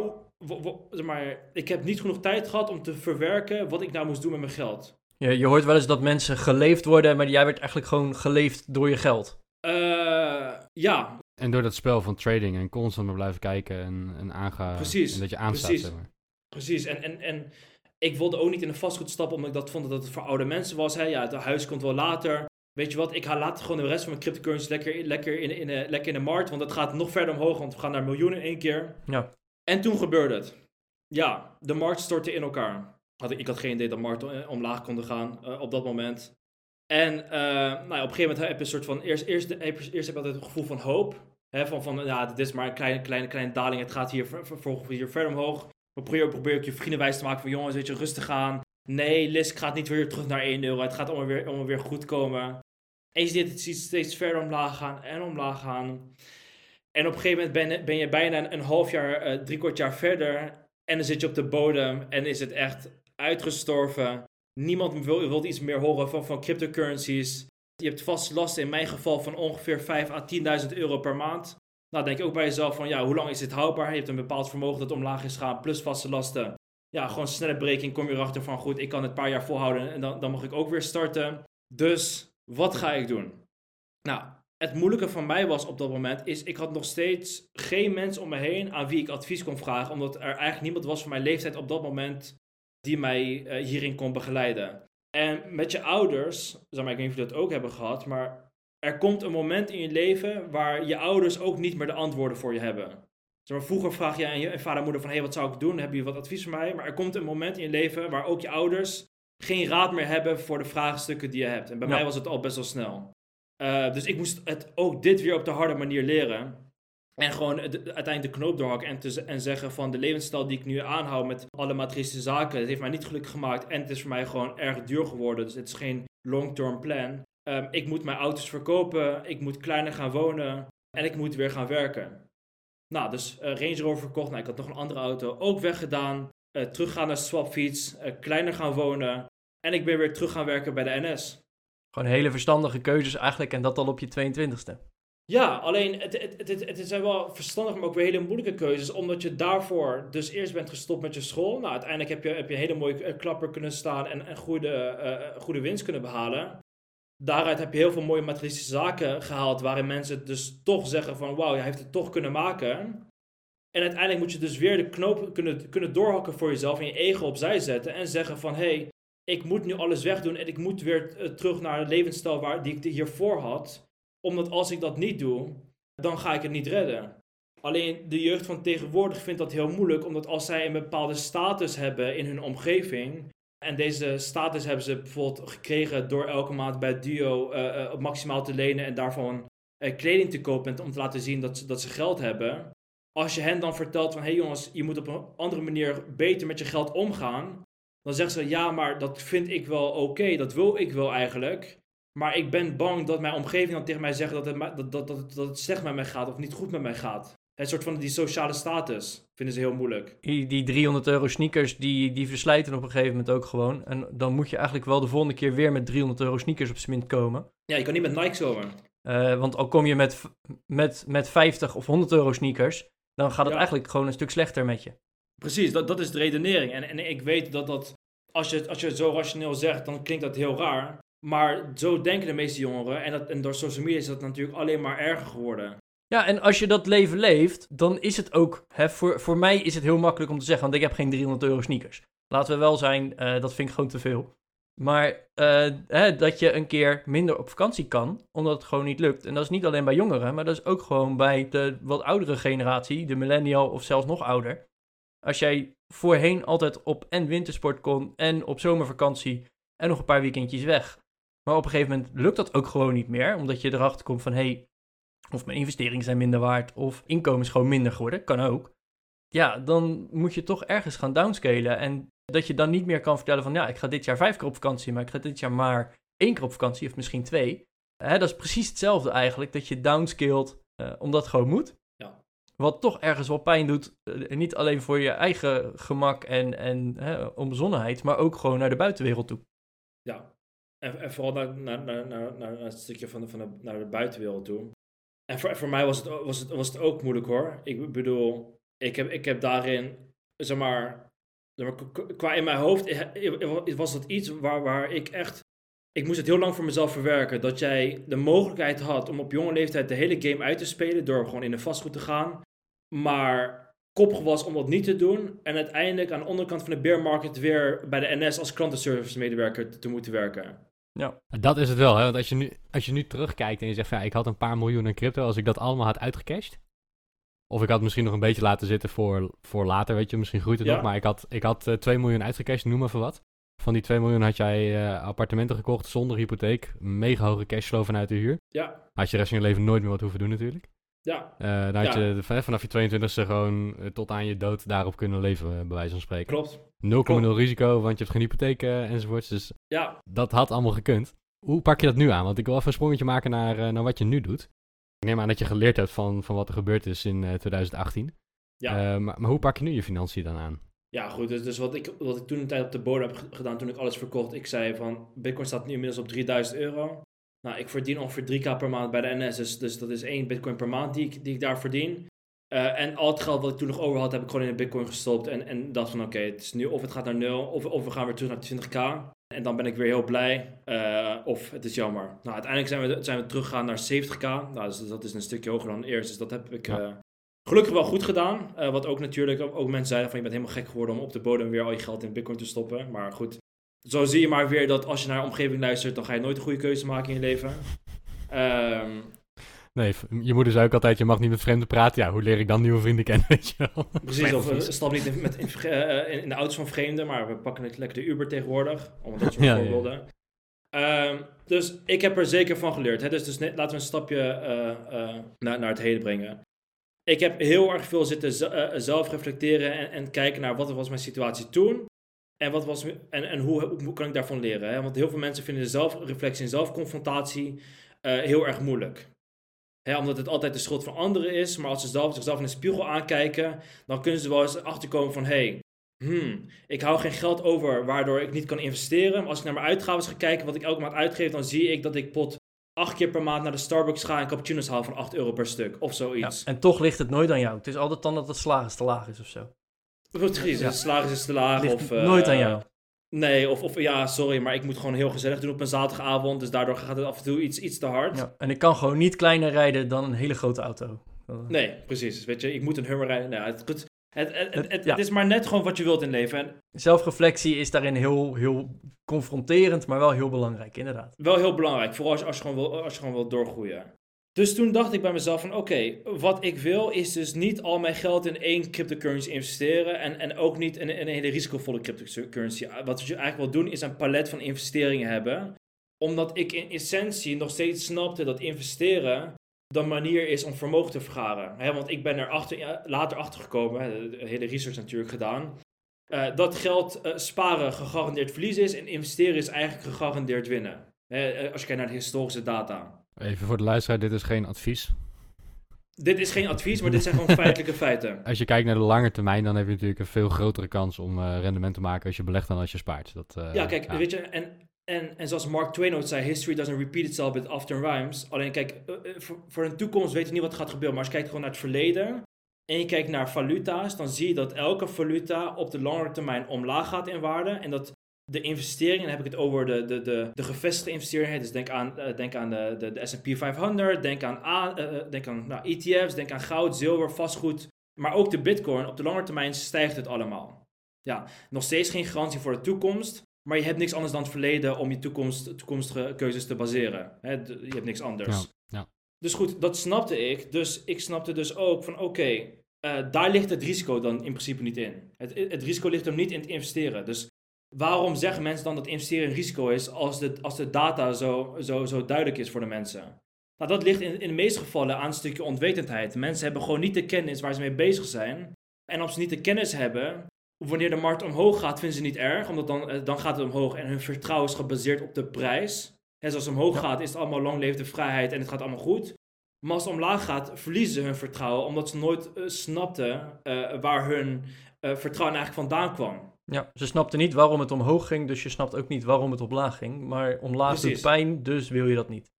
zeg maar, ik heb niet genoeg tijd gehad om te verwerken wat ik nou moest doen met mijn geld. Ja, je hoort wel eens dat mensen geleefd worden, maar jij werd eigenlijk gewoon geleefd door je geld. Uh, ja, en door dat spel van trading en constant maar blijven kijken en, en aangaan. Precies. En dat je aanstaat, precies. zeg maar. Precies. En, en, en ik wilde ook niet in een vastgoed stappen, omdat ik dat vond dat het voor oude mensen was. Hè? Ja, het huis komt wel later. Weet je wat, ik ga later gewoon de rest van mijn cryptocurrency lekker, lekker, in, in, in, lekker in de markt. Want dat gaat nog verder omhoog, want we gaan naar miljoenen één keer. Ja. En toen gebeurde het. Ja, de markt stortte in elkaar. Had ik, ik had geen idee dat de markt omlaag konden gaan uh, op dat moment. En uh, nou op een gegeven moment heb je een soort van... Eerst, eerst, eerst heb je altijd het gevoel van hoop van, van ja, dit is maar een kleine, kleine, kleine daling. Het gaat hier, vervolgens hier verder omhoog. Probeer, probeer ik je vrienden wijs te maken van jongens, weet je, rustig aan. Nee, Lisk gaat niet weer terug naar 1 euro. Het gaat allemaal weer, allemaal weer goed komen. En je ziet steeds verder omlaag gaan en omlaag gaan. En op een gegeven moment ben, ben je bijna een, half jaar, uh, drie kwart jaar verder. En dan zit je op de bodem en is het echt uitgestorven. Niemand wil, iets meer horen van, van cryptocurrencies. Je hebt vaste lasten in mijn geval van ongeveer 5 à 10.000 euro per maand. Nou, denk je ook bij jezelf van, ja, hoe lang is dit houdbaar? Je hebt een bepaald vermogen dat omlaag is gaan, plus vaste lasten. Ja, gewoon snelle breking, kom je erachter van, goed, ik kan het een paar jaar volhouden en dan, dan mag ik ook weer starten. Dus, wat ga ik doen? Nou, het moeilijke van mij was op dat moment, is ik had nog steeds geen mensen om me heen aan wie ik advies kon vragen, omdat er eigenlijk niemand was van mijn leeftijd op dat moment die mij uh, hierin kon begeleiden. En met je ouders, zeg maar, ik weet niet of je dat ook hebben gehad, maar er komt een moment in je leven waar je ouders ook niet meer de antwoorden voor je hebben. Zeg maar, vroeger vraag je aan je vader en moeder van, hé, hey, wat zou ik doen? Heb je wat advies voor mij? Maar er komt een moment in je leven waar ook je ouders geen raad meer hebben voor de vraagstukken die je hebt. En bij mij was het al best wel snel. Uh, dus ik moest het ook dit weer op de harde manier leren. En gewoon uiteindelijk de knoop doorhakken en, te, en zeggen van de levensstijl die ik nu aanhoud met alle materiële zaken, heeft mij niet gelukkig gemaakt en het is voor mij gewoon erg duur geworden. Dus het is geen long-term plan. Um, ik moet mijn auto's verkopen, ik moet kleiner gaan wonen en ik moet weer gaan werken. Nou, dus uh, Range Rover verkocht, nou, ik had nog een andere auto, ook weggedaan, uh, teruggaan naar swapfiets, uh, kleiner gaan wonen en ik ben weer terug gaan werken bij de NS. Gewoon hele verstandige keuzes eigenlijk en dat al op je 22e. Ja, alleen het, het, het, het, zijn wel verstandig, maar ook weer hele moeilijke keuzes. Omdat je daarvoor dus eerst bent gestopt met je school. Nou, uiteindelijk heb je, heb je een hele mooie eh, klapper kunnen staan en, en goede, uh, goede winst kunnen behalen. Daaruit heb je heel veel mooie materialistische zaken gehaald. Waarin mensen dus toch zeggen van wauw, je heeft het toch kunnen maken. En uiteindelijk moet je dus weer de knoop kunnen, kunnen doorhakken voor jezelf en je ego opzij zetten. En zeggen van hé, hey, ik moet nu alles wegdoen en ik moet weer terug naar het levensstijl waar, die ik hiervoor had omdat als ik dat niet doe, dan ga ik het niet redden. Alleen de jeugd van tegenwoordig vindt dat heel moeilijk, omdat als zij een bepaalde status hebben in hun omgeving, en deze status hebben ze bijvoorbeeld gekregen door elke maand bij Duo uh, maximaal te lenen en daarvan uh, kleding te kopen om te laten zien dat ze, dat ze geld hebben. Als je hen dan vertelt van hé hey jongens, je moet op een andere manier beter met je geld omgaan, dan zeggen ze ja, maar dat vind ik wel oké, dat wil ik wel eigenlijk. Maar ik ben bang dat mijn omgeving dan tegen mij zegt dat het, dat, dat, dat, dat het slecht met mij gaat of niet goed met mij gaat. Een soort van die sociale status vinden ze heel moeilijk. Die, die 300 euro sneakers, die, die verslijten op een gegeven moment ook gewoon. En dan moet je eigenlijk wel de volgende keer weer met 300 euro sneakers op zijn komen. Ja, je kan niet met Nike zomaar. Uh, want al kom je met, met, met 50 of 100 euro sneakers, dan gaat het eigenlijk gewoon een stuk slechter met je. Precies, dat, dat is de redenering. En, en ik weet dat dat, als je, als je het zo rationeel zegt, dan klinkt dat heel raar. Maar zo denken de meeste jongeren. En, dat, en door social media is dat natuurlijk alleen maar erger geworden. Ja, en als je dat leven leeft, dan is het ook... Hè, voor, voor mij is het heel makkelijk om te zeggen, want ik heb geen 300 euro sneakers. Laten we wel zijn, uh, dat vind ik gewoon te veel. Maar uh, hè, dat je een keer minder op vakantie kan, omdat het gewoon niet lukt. En dat is niet alleen bij jongeren, maar dat is ook gewoon bij de wat oudere generatie, de millennial of zelfs nog ouder. Als jij voorheen altijd op en wintersport kon en op zomervakantie en nog een paar weekendjes weg. Maar op een gegeven moment lukt dat ook gewoon niet meer, omdat je erachter komt van hé, hey, of mijn investeringen zijn minder waard, of inkomen is gewoon minder geworden, kan ook. Ja, dan moet je toch ergens gaan downscalen. En dat je dan niet meer kan vertellen van ja, ik ga dit jaar vijf keer op vakantie, maar ik ga dit jaar maar één keer op vakantie, of misschien twee. Hè, dat is precies hetzelfde eigenlijk, dat je downscaled uh, omdat het gewoon moet. Ja. Wat toch ergens wel pijn doet, uh, niet alleen voor je eigen gemak en, en hè, onbezonnenheid, maar ook gewoon naar de buitenwereld toe. Ja, en, vooral naar, naar, naar, naar, naar het stukje van de, van naar de buitenwereld toe. En voor, voor mij was het, was, het, was het ook moeilijk hoor. Ik bedoel, ik heb, ik heb daarin, zeg maar, qua in mijn hoofd was dat iets waar, waar ik echt ik moest het heel lang voor mezelf verwerken. Dat jij de mogelijkheid had om op jonge leeftijd de hele game uit te spelen. Door gewoon in de vastgoed te gaan. Maar koppig was om dat niet te doen. En uiteindelijk aan de onderkant van de bear market weer bij de NS als klantenservice medewerker te moeten werken. Ja. Dat is het wel, hè? want als je, nu, als je nu terugkijkt en je zegt van ja, ik had een paar miljoen in crypto, als ik dat allemaal had uitgecashed, of ik had misschien nog een beetje laten zitten voor, voor later, weet je, misschien groeit het nog, maar ik had, ik had uh, eh, 2 miljoen uitgecashed, noem maar voor wat. Van die 2 miljoen had jij uh, appartementen gekocht zonder hypotheek, mega hoge cashflow vanuit de huur. Ja. Had je rest van je leven nooit meer wat hoeven doen natuurlijk. Ja. Uh, dan had je vanaf je 22e gewoon tot aan je dood daarop kunnen leven, bij wijze van spreken. Klopt. 0,0 risico, want je hebt geen hypotheek uh, enzovoorts. Dus ja. dat had allemaal gekund. Hoe pak je dat nu aan? Want ik wil even een sprongetje maken naar, uh, naar wat je nu doet. Ik neem aan dat je geleerd hebt van, van wat er gebeurd is in uh, 2018. Ja. Maar, maar, hoe pak je nu je financiën dan aan? Ja, goed. Dus, dus wat, ik, wat ik toen een tijd op de bodem heb gedaan toen ik alles verkocht. Ik zei van, Bitcoin staat nu inmiddels op 3000 euro. Nou, ik verdien ongeveer 3k per maand bij de NS, dus, dus dat is één bitcoin per maand die ik, die ik daar verdien. Uh, en al het geld wat ik toen nog over had, heb ik gewoon in de bitcoin gestopt. En, en dacht van oké, het is nu of het gaat naar nul, of, of we gaan weer terug naar 20k. En dan ben ik weer heel blij. Uh, of het is jammer. Nou, uiteindelijk zijn we, zijn we teruggegaan naar 70k. Nou, dus dat is een stukje hoger dan eerst. Dus dat heb ik uh, gelukkig wel goed gedaan. wat ook natuurlijk, ook mensen zeiden van je bent helemaal gek geworden om op de bodem weer al je geld in bitcoin te stoppen. Maar goed, zo zie je maar weer dat als je naar de omgeving luistert, dan ga je nooit een goede keuze maken in je leven. Um, Nee, je moeder zei ook altijd, je mag niet met vreemden praten. Ja, hoe leer ik dan nieuwe vrienden kennen, weet je wel? Precies, of we stappen niet in, met, in, uh, in, de auto's van vreemden, maar we pakken lekker de Uber tegenwoordig. Om dat soort ja, voorbeelden. Ja. Um, dus ik heb er zeker van geleerd. Hè? Dus, dus net, laten we een stapje uh, uh, naar, naar het heden brengen. Ik heb heel erg veel zitten zelf reflecteren en, en kijken naar wat was mijn situatie toen. En, wat was, en, en hoe, kan ik daarvan leren? Hè? Want heel veel mensen vinden zelfreflectie en zelfconfrontatie heel erg moeilijk omdat het altijd de schuld van anderen is. Maar als ze zelf, zichzelf in de spiegel aankijken, dan kunnen ze wel eens achterkomen van... Hey, hmm, ik hou geen geld over waardoor ik niet kan investeren. Maar als ik naar mijn uitgaven ga kijken, wat ik elke maand uitgeef... dan zie ik dat ik pot acht keer per maand naar de Starbucks ga en cappuccino's haal van 8 euro per stuk. Of zoiets. En toch ligt het nooit aan jou. Het is altijd dan dat het salaris te laag is of zo. Precies, ja. salaris is te laag. of, nooit aan jou. Nee, of, of ja, sorry, maar ik moet gewoon heel gezellig doen op een zaterdagavond. Dus daardoor gaat het af en toe iets, iets te hard. Ja, en ik kan gewoon niet kleiner rijden dan een hele grote auto. Nee, precies. Weet je, ik moet een Hummer rijden. Nou, het, het, het, het, het is maar net gewoon wat je wilt in leven. En... Zelfreflectie is daarin heel, heel confronterend, maar wel heel belangrijk, inderdaad. Wel heel belangrijk, vooral als je, als je, gewoon, wil, als je gewoon wil doorgroeien. Dus toen dacht ik bij mezelf van oké, wat ik wil is dus niet al mijn geld in één cryptocurrency investeren en, en ook niet in, een hele risicovolle cryptocurrency. Wat je eigenlijk wil doen is een palet van investeringen hebben. Omdat ik in essentie nog steeds snapte dat investeren de manier is om vermogen te vergaren. want ik ben er achter, later achter gekomen, hele research natuurlijk gedaan. Uh, dat geld uh, sparen gegarandeerd verlies is en investeren is eigenlijk gegarandeerd winnen. Uh, als je kijkt naar de historische data. Even voor de luisteraar, dit is geen advies. Dit is geen advies, maar dit zijn gewoon feitelijke feiten. Als je kijkt naar de lange termijn, dan heb je natuurlijk een veel grotere kans om uh, rendement te maken als je belegt dan als je spaart. Dat, uh, ja, kijk, weet je, en, en, en zoals Mark Twain ooit zei, history doesn't repeat itself, but often rhymes. Alleen kijk, uh, voor, voor een toekomst weet je niet wat gaat gebeuren, maar als je kijkt gewoon naar het verleden en je kijkt naar valuta's, dan zie je dat elke valuta op de langere termijn omlaag gaat in waarde en dat de investeringen, dan heb ik het over de, de, de, de gevestigde investeringen. Dus denk aan, uh, denk aan de, de, de SP 500, denk aan, uh, denk aan nou, ETF's, denk aan goud, zilver, vastgoed. Maar ook de bitcoin, op de lange termijn stijgt het allemaal. Ja, nog steeds geen garantie voor de toekomst. Maar je hebt niks anders dan het verleden om je toekomst, toekomstige keuzes te baseren. Je hebt niks anders. Ja, ja. Dus goed, dat snapte ik. Dus ik snapte dus ook van oké, uh, daar ligt het risico dan in principe niet in. Het, het risico ligt hem niet in het investeren. Dus waarom zeggen mensen dan dat investeren een risico is als de, als de data zo, zo, zo duidelijk is voor de mensen? Nou, dat ligt in, in de meeste gevallen aan een stukje onwetendheid. Mensen hebben gewoon niet de kennis waar ze mee bezig zijn. En als ze niet de kennis hebben, wanneer de markt omhoog gaat, vinden ze niet erg, omdat dan, eh, dan gaat het omhoog en hun vertrouwen is gebaseerd op de prijs. En zoals het omhoog gaat, is het allemaal lang leefde vrijheid en het gaat allemaal goed. Maar als het omlaag gaat, verliezen ze hun vertrouwen, omdat ze nooit uh, snapten uh, waar hun vertrouwen eigenlijk vandaan kwam. Ja, ze snapte niet waarom het omhoog ging, dus je snapt ook niet waarom het omlaag ging. Maar omlaag doet pijn, dus wil je dat niet.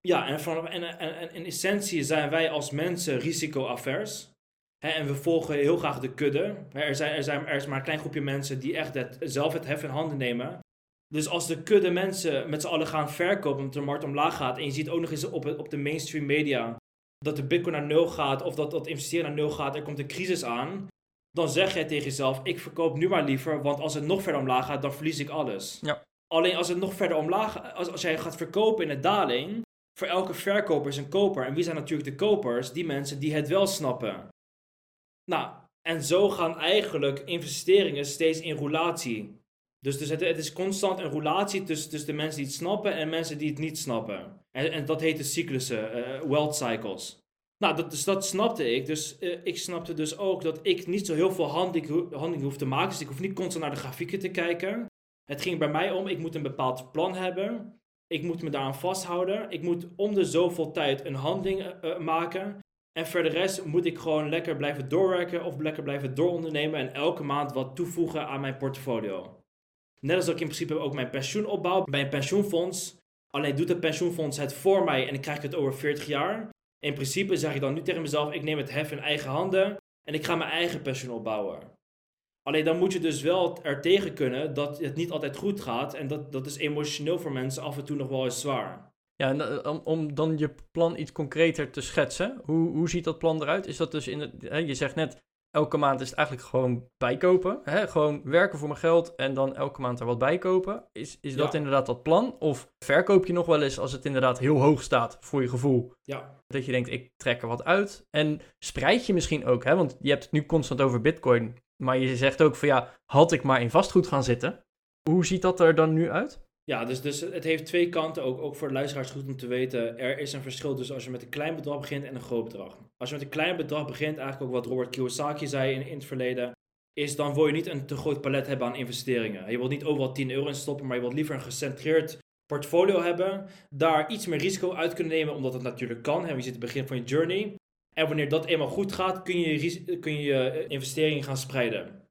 Ja, en, van, en, en, in essentie zijn wij als mensen risicoavers. En we volgen heel graag de kudde. Er, zijn, er, zijn, er is maar een klein groepje mensen die echt het, zelf het hef in handen nemen. Dus als de kudde mensen met z'n allen gaan verkopen omdat de markt omlaag gaat. En je ziet ook nog eens op, op de mainstream media dat de bitcoin naar nul gaat. Of dat, dat investeren naar nul gaat. Er komt een crisis aan dan zeg jij tegen jezelf: ik verkoop nu maar liever, want als het nog verder omlaag gaat, dan verlies ik alles. Ja. Alleen als het nog verder omlaag, als, als jij gaat verkopen in de daling, voor elke verkoper is een koper. En wie zijn natuurlijk de kopers? Die mensen die het wel snappen. Nou, en zo gaan eigenlijk investeringen steeds in roulatie. Dus, dus het, het, is constant een roulatie tussen, tussen de mensen die het snappen en mensen die het niet snappen. En, en dat heet de cyclussen, uh, wealth cycles. Nou, dat, dus dat snapte ik. Dus uh, ik snapte dus ook dat ik niet zo heel veel handeling, hoef te maken. Dus ik hoef niet constant naar de grafieken te kijken. Het ging bij mij om, ik moet een bepaald plan hebben. Ik moet me daaraan vasthouden. Ik moet om de zoveel tijd een handeling uh, maken. En voor de rest moet ik gewoon lekker blijven doorwerken of lekker blijven doorondernemen. En elke maand wat toevoegen aan mijn portfolio. Net als dat ik in principe ook mijn pensioen opbouw bij een pensioenfonds. Alleen doet het pensioenfonds het voor mij en ik krijg het over 40 jaar. In principe zeg ik dan nu tegen mezelf, ik neem het hef in eigen handen en ik ga mijn eigen pensioen opbouwen. Alleen dan moet je dus wel er tegen kunnen dat het niet altijd goed gaat. En dat, dat is emotioneel voor mensen af en toe nog wel eens zwaar. Ja, en eh, om, om dan je plan iets concreter te schetsen, hoe, hoe ziet dat plan eruit? Is dat dus in hè, je zegt net, elke maand is het eigenlijk gewoon bijkopen. Hè? Gewoon werken voor mijn geld en dan elke maand er wat bijkopen. Is, is dat inderdaad dat plan? Of verkoop je nog wel eens als het inderdaad heel hoog staat voor je gevoel? Ja. Dat je denkt, ik trek er wat uit. En spreid je misschien ook, hè? want je hebt het nu constant over bitcoin. Maar je zegt ook van ja, had ik maar in vastgoed gaan zitten. Hoe ziet dat er dan nu uit? Ja, dus, dus het heeft twee kanten, ook, ook voor de luisteraars goed om te weten. Er is een verschil tussen als je met een klein bedrag begint en een groot bedrag. Als je met een klein bedrag begint, eigenlijk ook wat Robert Kiyosaki zei in, het verleden, is dan wil je niet een te groot palet hebben aan investeringen. Je wilt niet overal 10 euro in stoppen, maar je wilt liever een gecentreerd portfolio hebben. Daar iets meer risico uit kunnen nemen, omdat het natuurlijk kan. Hè. Je zit in het begin van je journey. En wanneer dat eenmaal goed gaat, kun je kun je eh, investeringen gaan spreiden.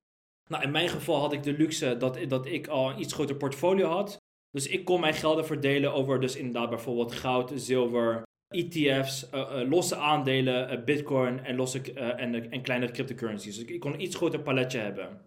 Nou, in mijn geval had ik de luxe dat, dat ik al een iets groter portfolio had. Dus ik kon mijn gelden verdelen over dus inderdaad bijvoorbeeld goud, zilver, ETF's, uh, uh, losse aandelen, uh, bitcoin en, losse, en, en kleinere cryptocurrencies. Dus ik kon een iets groter paletje hebben.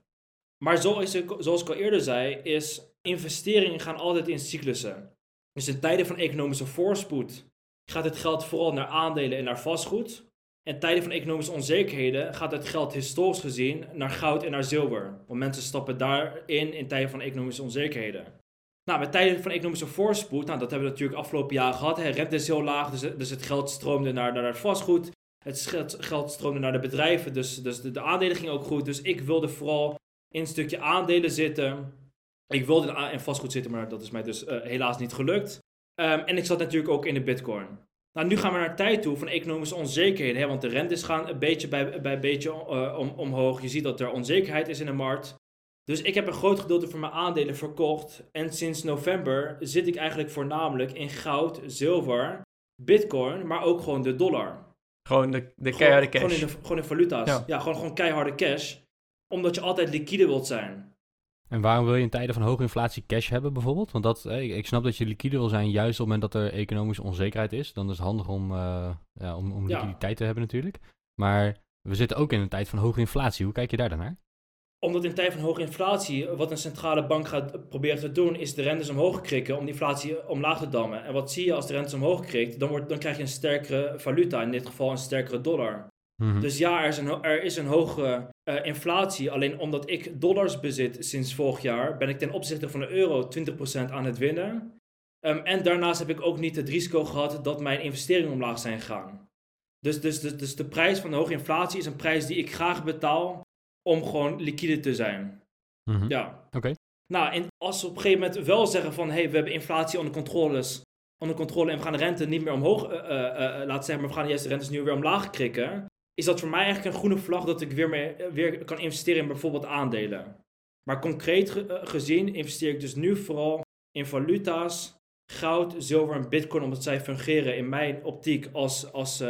Maar zoals ik, zoals ik al eerder zei, is investeringen gaan altijd in cyclussen. Dus in tijden van economische voorspoed gaat het geld vooral naar aandelen en naar vastgoed. En tijden van economische onzekerheden gaat het geld historisch gezien naar goud en naar zilver. Want mensen stappen daarin in tijden van economische onzekerheden. Nou, met tijden van economische voorspoed, nou, dat hebben we natuurlijk afgelopen jaar gehad. Hè. Rente is heel laag, dus, dus het geld stroomde naar, naar het vastgoed. Het geld stroomde naar de bedrijven, dus, dus de, de aandelen gingen ook goed. Dus ik wilde vooral in een stukje aandelen zitten. Ik wilde in vastgoed zitten, maar dat is mij dus uh, helaas niet gelukt. Um, en ik zat natuurlijk ook in de bitcoin. Nou, nu gaan we naar tijd toe van economische onzekerheden. Hè, want de rentes gaan een beetje bij, bij beetje uh, om, omhoog. Je ziet dat er onzekerheid is in de markt. Dus ik heb een groot gedeelte van mijn aandelen verkocht. En sinds november zit ik eigenlijk voornamelijk in goud, zilver, bitcoin, maar ook gewoon de dollar. Gewoon de, de keiharde cash. Gewoon in, de, gewoon in valuta's. Ja, gewoon, gewoon keiharde cash. Omdat je altijd liquide wilt zijn. En waarom wil je in tijden van hoge inflatie cash hebben bijvoorbeeld? Want dat, ik snap dat je liquide wil zijn juist op het moment dat er economische onzekerheid is. Dan is het handig om, uh, ja, om, om liquiditeit te hebben natuurlijk. Maar we zitten ook in een tijd van hoge inflatie. Hoe kijk je daar dan naar? Omdat in tijd van hoge inflatie, wat een centrale bank gaat proberen te doen, is de rentes omhoog krikken om die inflatie omlaag te dammen. En wat zie je als de rentes omhoog krikt? Dan, wordt, dan krijg je een sterkere valuta, in dit geval een sterkere dollar. Mhm. Dus ja, er is een, er is een hoge uh, inflatie. Alleen omdat ik dollars bezit sinds vorig jaar, ben ik ten opzichte van de euro 20% aan het winnen. Um, en daarnaast heb ik ook niet het risico gehad dat mijn investeringen omlaag zijn gegaan. Dus, dus, dus, dus de prijs van de hoge inflatie is een prijs die ik graag betaal om gewoon liquide te zijn. Mm Ja. Oké. Nou, en als we op een gegeven moment wel zeggen van, hé, hey, we hebben inflatie onder controle, onder controle en we gaan de rente niet meer omhoog uh, uh, laten zeggen, maar we gaan juist de rentes nu weer omlaag krikken, is dat voor mij eigenlijk een groene vlag dat ik weer, meer, weer kan investeren in bijvoorbeeld aandelen. Maar concreet gezien investeer ik dus nu vooral in valuta's, goud, zilver en bitcoin, omdat zij fungeren in mijn optiek als, als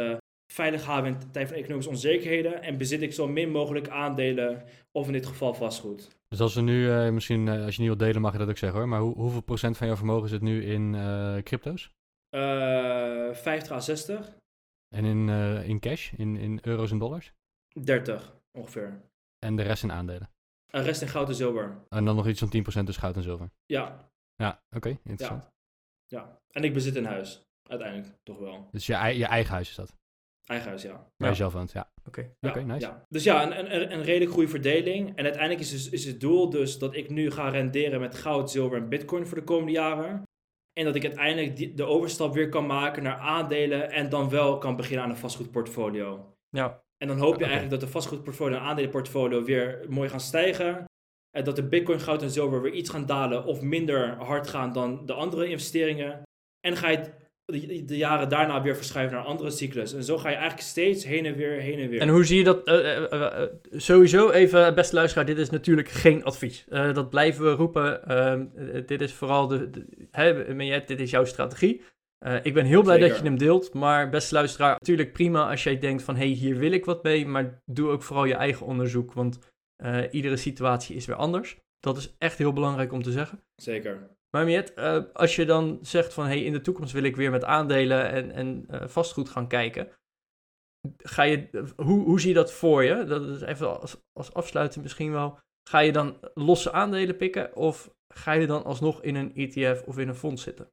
veilig houden in tijd van economische onzekerheden. En bezit ik zo min mogelijk aandelen of in dit geval vastgoed. Dus als we nu, uh, misschien uh, als je niet wilt delen mag je dat ook zeggen hoor. Maar hoe, hoeveel procent van jouw vermogen zit nu in uh, crypto's? 50 à 60. En in, in cash, in, in euro's en dollars? 30 ongeveer. En de rest in aandelen? De rest in goud en zilver. En dan nog iets van 10% dus goud en zilver? Ja. Ja, oké, interessant. Ja. ja, en ik bezit een huis, uiteindelijk toch wel. Dus je, je eigen huis is dat? Eigen huis, ja. Waar je zelf woont, ja. Oké, okay. ja, nice. Ja. Dus ja, een, een, een redelijk goede verdeling. En uiteindelijk is, dus, is het doel dus dat ik nu ga renderen met goud, zilver en bitcoin voor de komende jaren. En dat ik uiteindelijk die, de overstap weer kan maken naar aandelen en dan wel kan beginnen aan een vastgoedportfolio. Ja. En dan hoop je eigenlijk dat de vastgoedportfolio en aandelenportfolio weer mooi gaan stijgen. En dat de bitcoin, goud en zilver weer iets gaan dalen of minder hard gaan dan de andere investeringen. En ga je de, jaren daarna weer verschuiven naar een andere cyclus. En zo ga je eigenlijk steeds heen en weer, heen en weer. En hoe zie je dat? Uh, uh, sowieso even, beste luisteraar, dit is natuurlijk geen advies. dat blijven we roepen. Ehm, dit is vooral de, de hè, dit is jouw strategie. ik ben heel blij dat je hem deelt, maar beste luisteraar, natuurlijk prima als jij denkt van, hé, hey, hier wil ik wat mee, maar doe ook vooral je eigen onderzoek, want iedere situatie is weer anders. Dat is echt heel belangrijk om te zeggen. Zeker. Maar Miet, uh, als je dan zegt van hey, in de toekomst wil ik weer met aandelen en, en uh, vastgoed gaan kijken. Ga je, hoe, hoe zie je dat voor je? Dat is even als, als afsluiting misschien wel. Ga je dan losse aandelen pikken of ga je dan alsnog in een ETF of in een fonds zitten?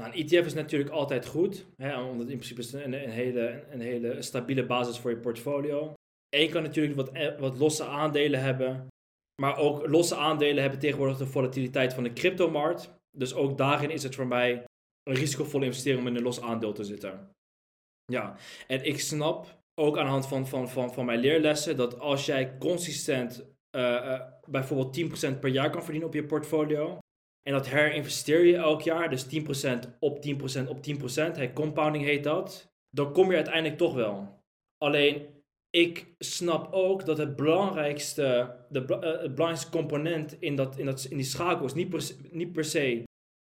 Nou, een ETF is natuurlijk altijd goed, hè, omdat in principe een, een, hele, een hele stabiele basis voor je portfolio. En je kan natuurlijk wat, eh, wat losse aandelen hebben, maar ook losse aandelen hebben tegenwoordig de volatiliteit van de cryptomarkt. Dus ook daarin is het voor mij een risicovolle investering om in een los aandeel te zitten. Ja, en ik snap ook aan de hand van, van, van, van mijn leerlessen dat als jij consistent uh, uh, bijvoorbeeld 10% per jaar kan verdienen op je portfolio, en dat herinvesteer je elk jaar, dus 10% op 10% op 10%, hey, compounding heet dat, dan kom je uiteindelijk toch wel. Alleen, ik snap ook dat het belangrijkste, de, uh, het belangrijkste component in, dat, in, dat, in die schakel is niet per, niet per se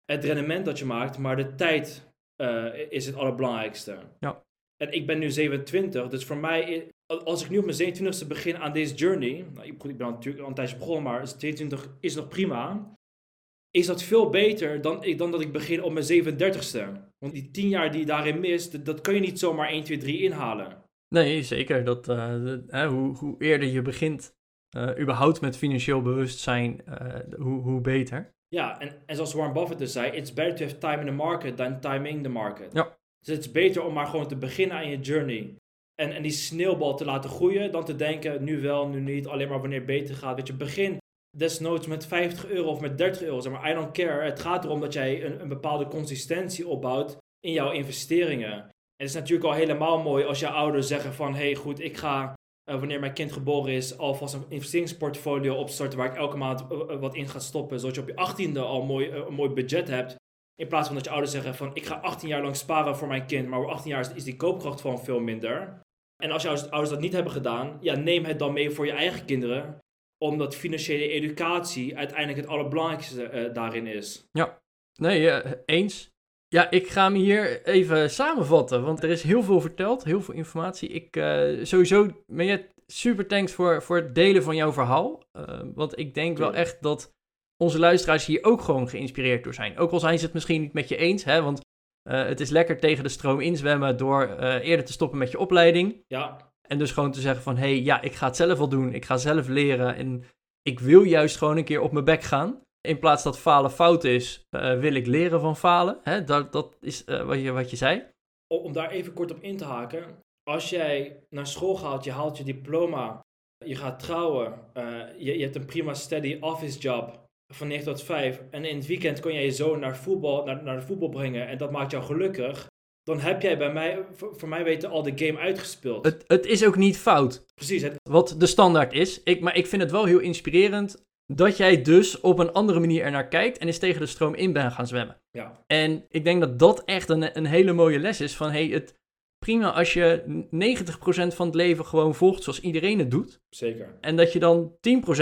het rendement dat je maakt, maar de tijd uh, is het allerbelangrijkste. Ja. En ik ben nu 27, dus voor mij, als ik nu op mijn 27e begin aan deze journey, nou, ik, ben natuurlijk al een tijdje begonnen, maar 22 is nog prima is dat veel beter dan, dan dat ik begin op mijn 37ste. Want die 10 jaar die je daarin mist, dat, kun je niet zomaar 1, 2, 3 inhalen. Nee, zeker. Dat, uh, hoe, hoe eerder je begint, uh, überhaupt met financieel bewustzijn, uh, hoe, hoe beter. Ja, en, en zoals Warren Buffett dus zei, it's better to have time in the market than timing the market. Ja. Dus het is beter om maar gewoon te beginnen aan je journey. En, en die sneeuwbal te laten groeien, dan te denken, nu wel, nu niet, alleen maar wanneer het beter gaat. Weet je, begin desnoods met 50 euro of met 30 euro. Zeg maar, I don't care. Het gaat erom dat jij een, een bepaalde consistentie opbouwt in jouw investeringen. Het is natuurlijk al helemaal mooi als je ouders zeggen van... hey, goed, ik ga uh, wanneer mijn kind geboren is alvast een investeringsportfolio opstarten... waar ik elke maand uh, wat in ga stoppen. Zodat je op je 18e al mooi, een mooi budget hebt. In plaats van dat je ouders zeggen van... ik ga 18 jaar lang sparen voor mijn kind... maar over 18 jaar is, die koopkracht gewoon veel minder. En als je ouders dat niet hebben gedaan... ja, neem het dan mee voor je eigen kinderen omdat financiële educatie uiteindelijk het allerbelangrijkste daarin is. Ja, nee, eens. Ja, ik ga me hier even samenvatten, want er is heel veel verteld, heel veel informatie. Ik uh, sowieso, je super thanks voor, voor het delen van jouw verhaal. want ik denk wel echt dat onze luisteraars hier ook gewoon geïnspireerd door zijn. Ook al zijn ze het misschien niet met je eens, hè, want het is lekker tegen de stroom inzwemmen door eerder te stoppen met je opleiding. Ja. En dus gewoon te zeggen van, hé, hey, ja, ik ga het zelf wel doen. Ik ga zelf leren en ik wil juist gewoon een keer op mijn bek gaan. In plaats dat falen fout is, uh, wil ik leren van falen. Hè? Dat, dat is uh, wat, je, wat je zei. Om daar even kort op in te haken. Als jij naar school gaat, je haalt je diploma, je gaat trouwen, uh, je, je hebt een prima steady office job van 9 tot 5. En in het weekend kon jij je zoon naar, voetbal, naar, naar de voetbal brengen en dat maakt jou gelukkig dan heb jij bij mij, voor, mij weten, al de game uitgespeeld. Het, het is ook niet fout. Precies. Het... Wat de standaard is. Ik, maar ik vind het wel heel inspirerend dat jij dus op een andere manier ernaar kijkt en eens tegen de stroom in bent gaan zwemmen. Ja. En ik denk dat dat echt een, een hele mooie les is van, hey, het prima als je 90% van het leven gewoon volgt zoals iedereen het doet. Zeker. En dat je dan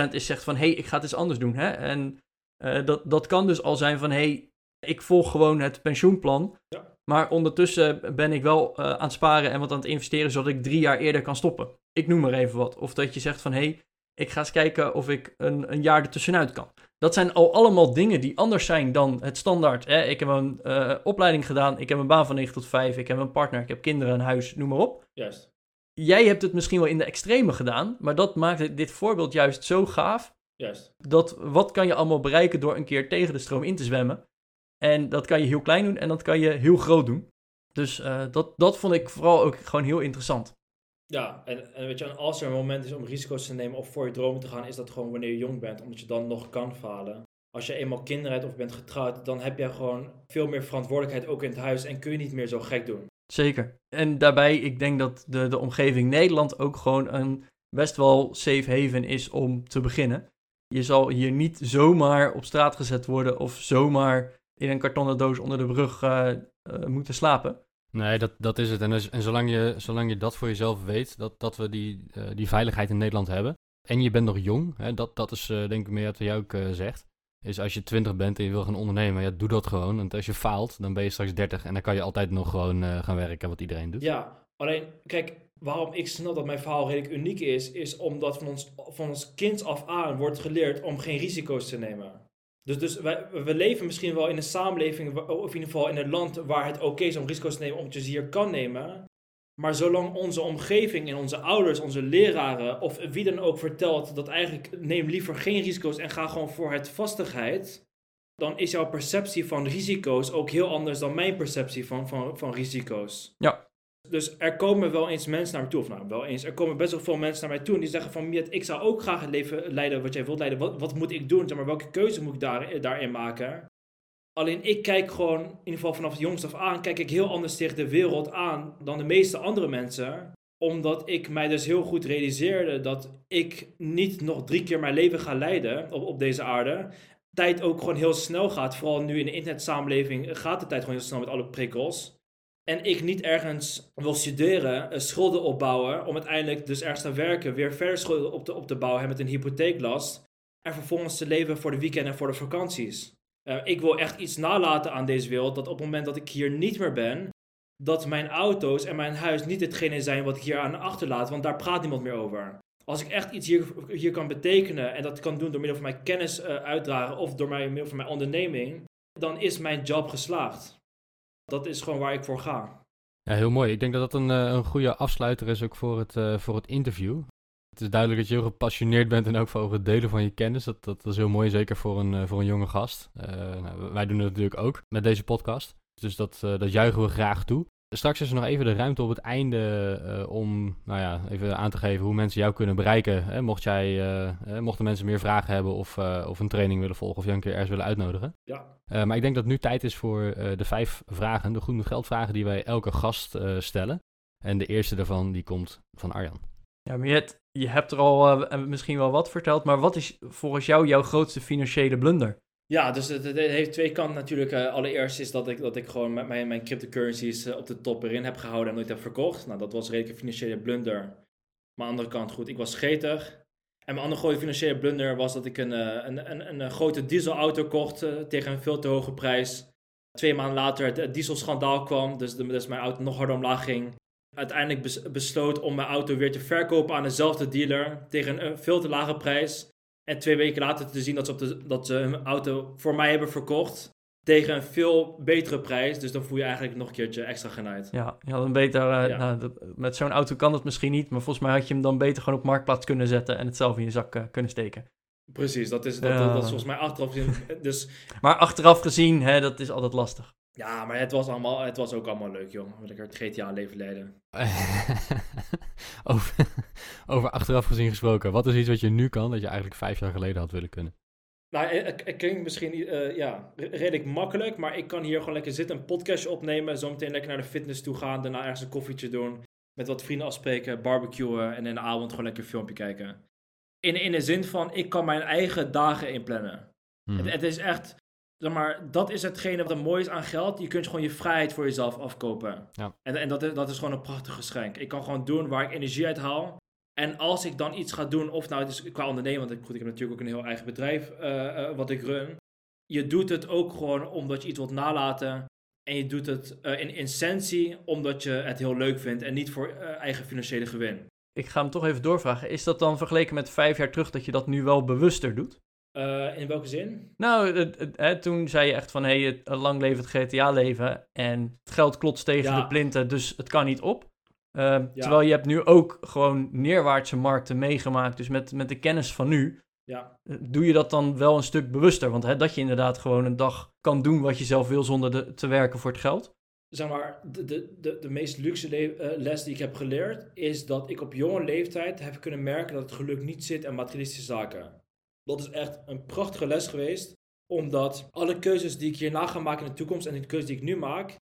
10% is zegt van, hey, ik ga het eens anders doen. Hè? En uh, dat, dat kan dus al zijn van, hey, ik volg gewoon het pensioenplan. Ja. Maar ondertussen ben ik wel uh, aan het sparen en wat aan het investeren, zodat ik drie jaar eerder kan stoppen. Ik noem maar even wat. Of dat je zegt van, hé, hey, ik ga eens kijken of ik een, een jaar ertussenuit kan. Dat zijn al allemaal dingen die anders zijn dan het standaard. Hè? Ik heb een uh, opleiding gedaan, ik heb een baan van 9 tot 5, ik heb een partner, ik heb kinderen, een huis, noem maar op. Juist. Jij hebt het misschien wel in de extreme gedaan, maar dat maakt dit voorbeeld juist zo gaaf. Juist. Dat wat kan je allemaal bereiken door een keer tegen de stroom in te zwemmen? En dat kan je heel klein doen en dat kan je heel groot doen. Dus uh, dat, dat vond ik vooral ook gewoon heel interessant. Ja, en, en weet je, als er een moment is om risico's te nemen of voor je dromen te gaan, is dat gewoon wanneer je jong bent, omdat je dan nog kan falen. Als je eenmaal kinderen hebt of bent getrouwd, dan heb je gewoon veel meer verantwoordelijkheid ook in het huis en kun je niet meer zo gek doen. Zeker. En daarbij, ik denk dat de, de omgeving Nederland ook gewoon een best wel safe haven is om te beginnen. Je zal hier niet zomaar op straat gezet worden of zomaar in een kartonnen doos onder de brug uh, uh, moeten slapen. Nee, dat, dat is het. En, dus, en zolang, je, zolang je dat voor jezelf weet, dat, dat we die, uh, die veiligheid in Nederland hebben. En je bent nog jong, hè, dat, dat is denk ik meer wat jij ook zegt. Is als je 20 bent en je wil gaan ondernemen, ja, doe dat gewoon. Want als je faalt, dan ben je straks 30 en dan kan je altijd nog gewoon gaan werken, wat iedereen doet. Ja, alleen, kijk, waarom ik snap dat mijn verhaal redelijk uniek is, is omdat van ons, van ons kind af aan wordt geleerd om geen risico's te nemen. Dus, dus wij, we leven misschien wel in een samenleving, of in ieder geval in een land waar het oké is om risico's te nemen, omdat je hier kan nemen. Maar zolang onze omgeving en onze ouders, onze leraren of wie dan ook vertelt dat eigenlijk neem liever geen risico's en ga gewoon voor het vastigheid, dan is jouw perceptie van risico's ook heel anders dan mijn perceptie van, van, van risico's. Ja. Dus er komen wel eens mensen naar me toe, of nou wel eens, er komen best wel veel mensen naar mij toe en die zeggen van Miet, ik zou ook graag het leven leiden wat jij wilt leiden. Wat, wat moet ik doen? Zeg maar, welke keuze moet ik daar, daarin maken? Alleen ik kijk gewoon, in ieder geval vanaf het jongst af aan, kijk ik heel anders tegen de wereld aan dan de meeste andere mensen. Omdat ik mij dus heel goed realiseerde dat ik niet nog drie keer mijn leven ga leiden op, op deze aarde. Tijd ook gewoon heel snel gaat. Vooral nu in de internetsamenleving gaat de tijd gewoon heel snel met alle prikkels. En ik niet ergens wil studeren, eh, schulden opbouwen, om uiteindelijk dus ergens te werken, weer verder schulden op te, op te bouwen met een hypotheeklast. En vervolgens te leven voor de weekenden en voor de vakanties. Uh, ik wil echt iets nalaten aan deze wereld, dat op het moment dat ik hier niet meer ben, dat mijn auto's en mijn huis niet hetgene zijn wat ik hier aan achterlaat, want daar praat niemand meer over. Als ik echt iets hier, hier kan betekenen en dat kan doen door middel van mijn kennis uh, uitdragen of door mijn, middel van mijn onderneming, dan is mijn job geslaagd. Dat is gewoon waar ik voor ga. Ja, heel mooi. Ik denk dat dat een, uh, een goede afsluiter is ook voor het, voor het interview. Het is duidelijk dat je heel gepassioneerd bent en ook voor het delen van je kennis. Dat, dat is heel mooi, zeker voor een, eh, voor een jonge gast. Nou, wij doen het natuurlijk ook met deze podcast. Dus dat, dat juichen we graag toe. Straks is er nog even de ruimte op het einde uh, om nou ja, even aan te geven hoe mensen jou kunnen bereiken. Hè, mocht jij, mochten mensen meer vragen hebben of, of een training willen volgen of je een keer ergens willen uitnodigen. Ja. maar ik denk dat nu tijd is voor de vijf vragen, de goed met geld vragen die wij elke gast stellen. En de eerste daarvan die komt van Arjan. Ja, maar je, je hebt er al uh, misschien wel wat verteld, maar wat is volgens jou jouw grootste financiële blunder? Ja, dus het, heeft twee kanten natuurlijk. Uh, allereerst is dat ik, dat ik gewoon met mijn, mijn cryptocurrencies uh, op de top erin heb gehouden en nooit heb verkocht. Nou, dat was redelijk een financiële blunder. Maar aan de andere kant, goed, ik was schetig. En mijn andere grote financiële blunder was dat ik een, een, een, een, grote dieselauto kocht tegen een veel te hoge prijs. Twee maanden later het, het dieselschandaal kwam, dus, dus mijn auto nog harder omlaag ging uiteindelijk besloot om mijn auto weer te verkopen aan dezelfde dealer tegen een veel te lage prijs. En twee weken later te zien dat ze, op de, dat ze hun auto voor mij hebben verkocht tegen een veel betere prijs. Dus dan voel je eigenlijk nog een keertje extra genaaid. Ja, je had een beter, uh, nou, met zo'n auto kan dat misschien niet, maar volgens mij had je hem dan beter gewoon op marktplaats kunnen zetten en het zelf in je zak uh, kunnen steken. Precies, dat is, dat, dat, dat is volgens mij achteraf gezien. Dus... maar achteraf gezien, hè, dat is altijd lastig. Ja, maar het was, allemaal, het was ook allemaal leuk, joh. Wil ik er het GTA-leven leiden. over, over achteraf gezien gesproken. Wat is iets wat je nu kan, dat je eigenlijk vijf jaar geleden had willen kunnen? Nou, het, klinkt misschien uh, ja, redelijk makkelijk, maar ik kan hier gewoon lekker zitten, een podcastje opnemen, zometeen lekker naar de fitness toe gaan, daarna ergens een koffietje doen, met wat vrienden afspreken, barbecuen en in de avond gewoon lekker een filmpje kijken. In, in de zin van, ik kan mijn eigen dagen inplannen. Hmm. Het, het, is echt, zeg maar, dat is hetgene wat er mooi is aan geld. Je kunt gewoon je vrijheid voor jezelf afkopen. Ja. En, en dat, is, dat is gewoon een prachtig geschenk. Ik kan gewoon doen waar ik energie uit haal. En als ik dan iets ga doen, of nou, het is qua ondernemen, want ik, goed, ik heb natuurlijk ook een heel eigen bedrijf uh, uh, wat ik run. Je doet het ook gewoon omdat je iets wilt nalaten. En je doet het uh, in essentie omdat je het heel leuk vindt en niet voor eigen financiële gewin. Ik ga hem toch even doorvragen. Is dat dan vergeleken met vijf jaar terug dat je dat nu wel bewuster doet? Uh, in welke zin? Nou, het, het, het, toen zei je echt van, hé, hey, lang leven het GTA-leven en het geld klotst tegen ja. de plinten, dus het kan niet op. Uh, ja. Terwijl je hebt nu ook gewoon neerwaartse markten meegemaakt, dus met, met de kennis van nu, ja. doe je dat dan wel een stuk bewuster. Want hè, dat je inderdaad gewoon een dag kan doen wat je zelf wil zonder de, te werken voor het geld. Zeg maar, de, de, de, de meest luxe le uh, les die ik heb geleerd, is dat ik op jonge leeftijd heb kunnen merken dat het geluk niet zit in materialistische zaken. Dat is echt een prachtige les geweest. Omdat alle keuzes die ik hierna ga maken in de toekomst en de keuzes die ik nu maak,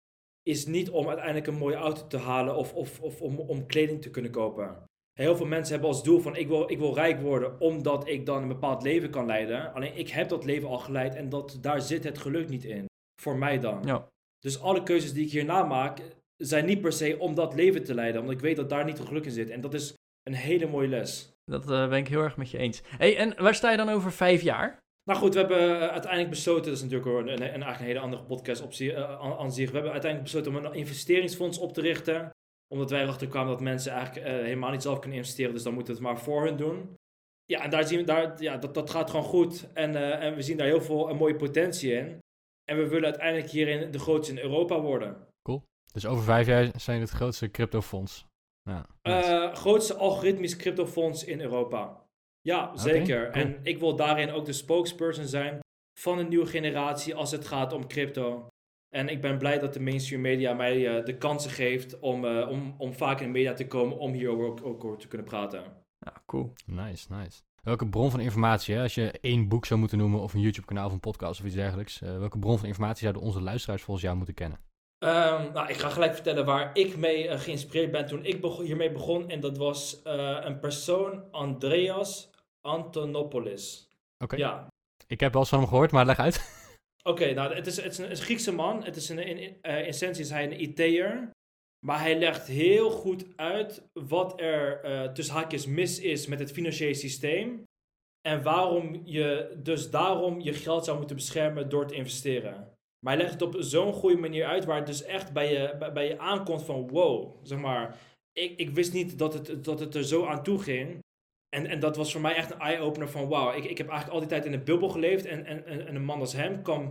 is niet om uiteindelijk een mooie auto te halen of, of, of om, om kleding te kunnen kopen. Heel veel mensen hebben als doel van ik wil, ik wil rijk worden omdat ik dan een bepaald leven kan leiden. Alleen ik heb dat leven al geleid en dat, daar zit het geluk niet in. Voor mij dan. Ja. Dus alle keuzes die ik hierna maak zijn niet per se om dat leven te leiden. Omdat ik weet dat daar niet het geluk in zit. En dat is een hele mooie les. Dat uh, ben ik heel erg met je eens. hey, en waar sta je dan over vijf jaar? Nou goed, we hebben uiteindelijk besloten, dat is natuurlijk een, een, een, eigenlijk een hele andere podcast op zich, uh, aan zich. We hebben uiteindelijk besloten om een investeringsfonds op te richten. Omdat wij erachter kwamen dat mensen eigenlijk uh, helemaal niet zelf kunnen investeren. Dus dan moeten we het maar voor hun doen. ja, en daar zien we, daar, ja, dat, dat gaat gewoon goed. En, uh, en we zien daar heel veel een mooie potentie in. En we willen uiteindelijk hierin de grootste in Europa worden. Cool. Dus over vijf jaar zijn het grootste cryptofonds. Ja, uh, grootste algoritmisch cryptofonds in Europa. Ja, zeker. En ik wil daarin ook de spokesperson zijn van een nieuwe generatie als het gaat om crypto. En ik ben blij dat de mainstream media mij uh, de kansen geeft om, uh, om, om vaak in de media te komen om hierover ook, ook over te kunnen praten. Ja, cool. Nice, nice. Welke bron van informatie, hè, als je één boek zou moeten noemen of een YouTube-kanaal of een podcast of iets dergelijks, uh, welke bron van informatie zouden onze luisteraars volgens jou moeten kennen? Um, nou, ik ga gelijk vertellen waar ik mee geïnspireerd ben toen ik hiermee begon. En dat was een persoon, Andreas Antonopoulos. Oké. Ja. Ik heb wel eens van hem gehoord, maar leg uit. Oké, nou, het is, het is een, Griekse man. Het is een, in, in uh, essentie is hij een IT'er. Maar hij legt heel goed uit wat er uh, tussen haakjes mis is met het financiële systeem. En waarom je dus daarom je geld zou moeten beschermen door te investeren. Maar hij legt het op zo'n goede manier uit waar het dus echt bij je, bij, je aankomt van wow, zeg maar. Ik, ik wist niet dat het, dat het er zo aan toe ging. En, en dat was voor mij echt een eye-opener van wauw, ik, ik heb eigenlijk al die tijd in een bubbel geleefd. En, en, en een man als hem kan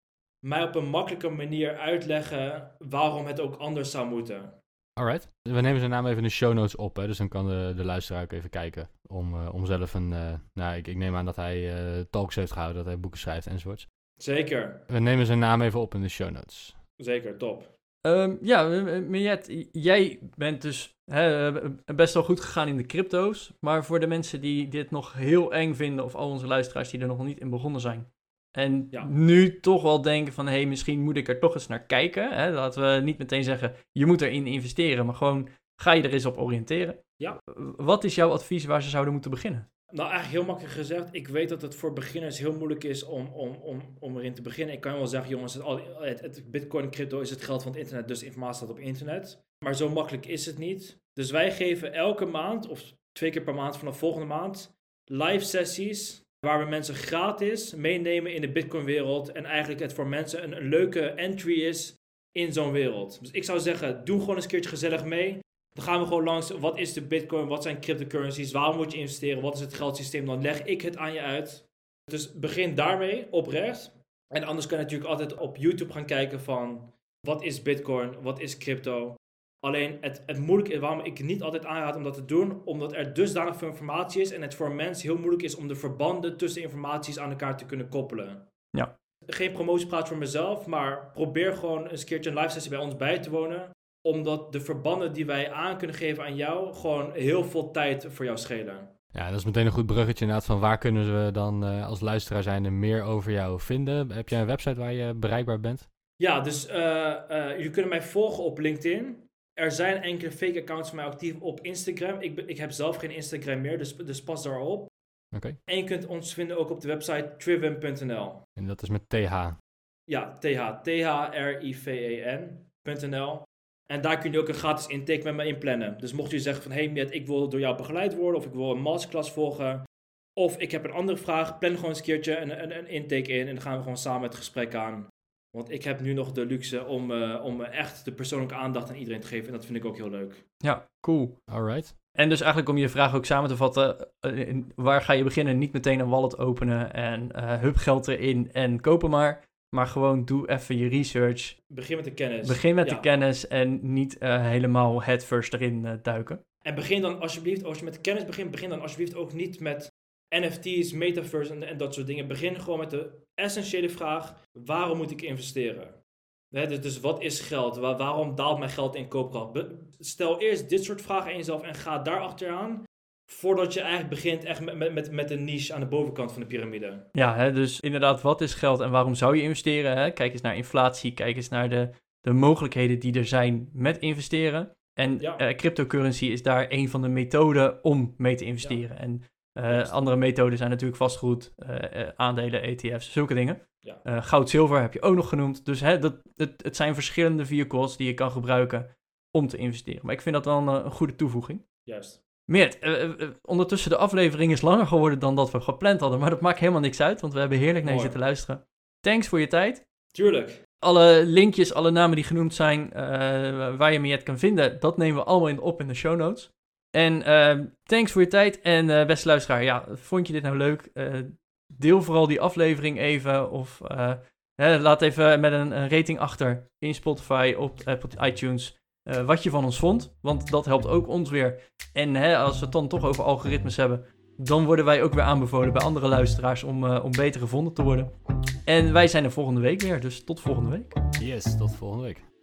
mij op een makkelijke manier uitleggen waarom het ook anders zou moeten. Alright. We nemen zijn naam even in de show notes op, hè, dus dan kan de, de luisteraar ook even kijken. Om, uh, om zelf een. Uh, nou, ik, ik neem aan dat hij uh, talks heeft gehouden, dat hij boeken schrijft enzovoorts. Zeker. We nemen zijn naam even op in de show notes. Zeker, top. Um, ja, Miet, jij bent dus hè, best wel goed gegaan in de crypto's. Maar voor de mensen die dit nog heel eng vinden, of al onze luisteraars die er nog niet in begonnen zijn, en nu toch wel denken van, hé, hey, misschien moet ik er toch eens naar kijken. Hè? Dat we niet meteen zeggen, je moet erin investeren, maar gewoon ga je er eens op oriënteren. Ja. Wat is jouw advies waar ze zouden moeten beginnen? Nou, eigenlijk heel makkelijk gezegd. Ik weet dat het voor beginners heel moeilijk is om, om, om, om erin te beginnen. Ik kan wel zeggen, jongens, het, het, bitcoin crypto is het geld van het internet, dus informatie staat op internet. Maar zo makkelijk is het niet. Dus wij geven elke maand, of twee keer per maand vanaf volgende maand, live sessies Waar we mensen gratis meenemen in de Bitcoin-wereld. En eigenlijk het voor mensen een, een leuke entry is in zo'n wereld. Dus ik zou zeggen, doe gewoon eens een keertje gezellig mee. Dan gaan we gewoon langs, wat is de Bitcoin, wat zijn cryptocurrencies, waarom moet je investeren, wat is het geldsysteem. Dan leg ik het aan je uit. Dus begin daarmee, oprecht. En anders kan je natuurlijk altijd op YouTube gaan kijken van, wat is Bitcoin, wat is crypto. Alleen het, het moeilijk is, waarom ik niet altijd aanraad om dat te doen, omdat er dusdanig veel informatie is en het voor mensen heel moeilijk is om de verbanden tussen informaties aan elkaar te kunnen koppelen. Ja. Geen promotiepraat voor mezelf, maar probeer gewoon eens een keertje een live sessie bij ons bij te wonen. Omdat de verbanden die wij aan kunnen geven aan jou gewoon heel veel tijd voor jou schelen. Ja, dat is meteen een goed bruggetje inderdaad van waar kunnen we dan uh, als luisteraar zijn meer over jou vinden. Heb jij een website waar je bereikbaar bent? Ja, dus uh, uh, jullie kunnen mij volgen op LinkedIn. Er zijn enkele fake accounts van mij actief op Instagram. Ik, ik heb zelf geen Instagram meer, dus, dus pas daarop. Oké. En je kunt ons vinden ook op de website triven.nl. En dat is met TH? Ja, TH. T-H-R-I-V-E-N.nl. En daar kun je ook een gratis intake met me inplannen. Dus mocht je zeggen van, hey Miet, ik wil door jou begeleid worden, of ik wil een masterclass volgen, of ik heb een andere vraag, plan gewoon eens een keertje een, een, een intake in en dan gaan we gewoon samen het gesprek aan. Want ik heb nu nog de luxe om, uh, om echt de persoonlijke aandacht aan iedereen te geven. En dat vind ik ook heel leuk. Ja, cool. Alright. En dus eigenlijk om je vraag ook samen te vatten, uh, waar ga je beginnen? Niet meteen een wallet openen en uh, hup geld erin en kopen maar. Maar gewoon doe even je research. Begin met de kennis. Begin met de kennis en niet helemaal het first erin duiken. En begin dan alsjeblieft, als je met de kennis begint, begin dan alsjeblieft ook niet met NFT's, metaverse en, en, dat soort dingen. Begin gewoon met de essentiële vraag: waarom moet ik investeren? dus, dus, wat is geld? waarom daalt mijn geld in koopkracht? stel eerst dit soort vragen aan jezelf en ga daar achteraan. Voordat je eigenlijk begint echt met, met, met een niche aan de bovenkant van de piramide. Ja, hè, dus inderdaad, wat is geld en waarom zou je investeren? Hè? Kijk eens naar inflatie, kijk eens naar de, de mogelijkheden die er zijn met investeren. En eh, cryptocurrency is daar een van de methoden om mee te investeren. En uh, andere methoden zijn natuurlijk vastgoed, uh, aandelen, ETF's, zulke dingen. Ja. goud, zilver heb je ook nog genoemd. Dus hè, dat, het, het zijn verschillende vehicles die je kan gebruiken om te investeren. Maar ik vind dat wel een, een goede toevoeging. Juist. Meert, ondertussen de aflevering is langer geworden dan dat we gepland hadden. Maar dat maakt helemaal niks uit, want we hebben heerlijk naar je zitten luisteren. Thanks voor je tijd. Tuurlijk. Alle linkjes, alle namen die genoemd zijn, waar je Miet kan vinden, dat nemen we allemaal in, op in de show notes. En uh, thanks voor je tijd. En uh, beste luisteraar, ja, vond je dit nou leuk? Uh, deel vooral die aflevering even. Of hè, laat even met een, een, rating achter in Spotify, op, op iTunes. Wat je van ons vond. Want dat helpt ook ons weer. En hè, als we het dan toch over algoritmes hebben. Dan worden wij ook weer aanbevolen bij andere luisteraars om, om beter gevonden te worden. En wij zijn er volgende week weer. Dus tot volgende week. Yes, tot volgende week.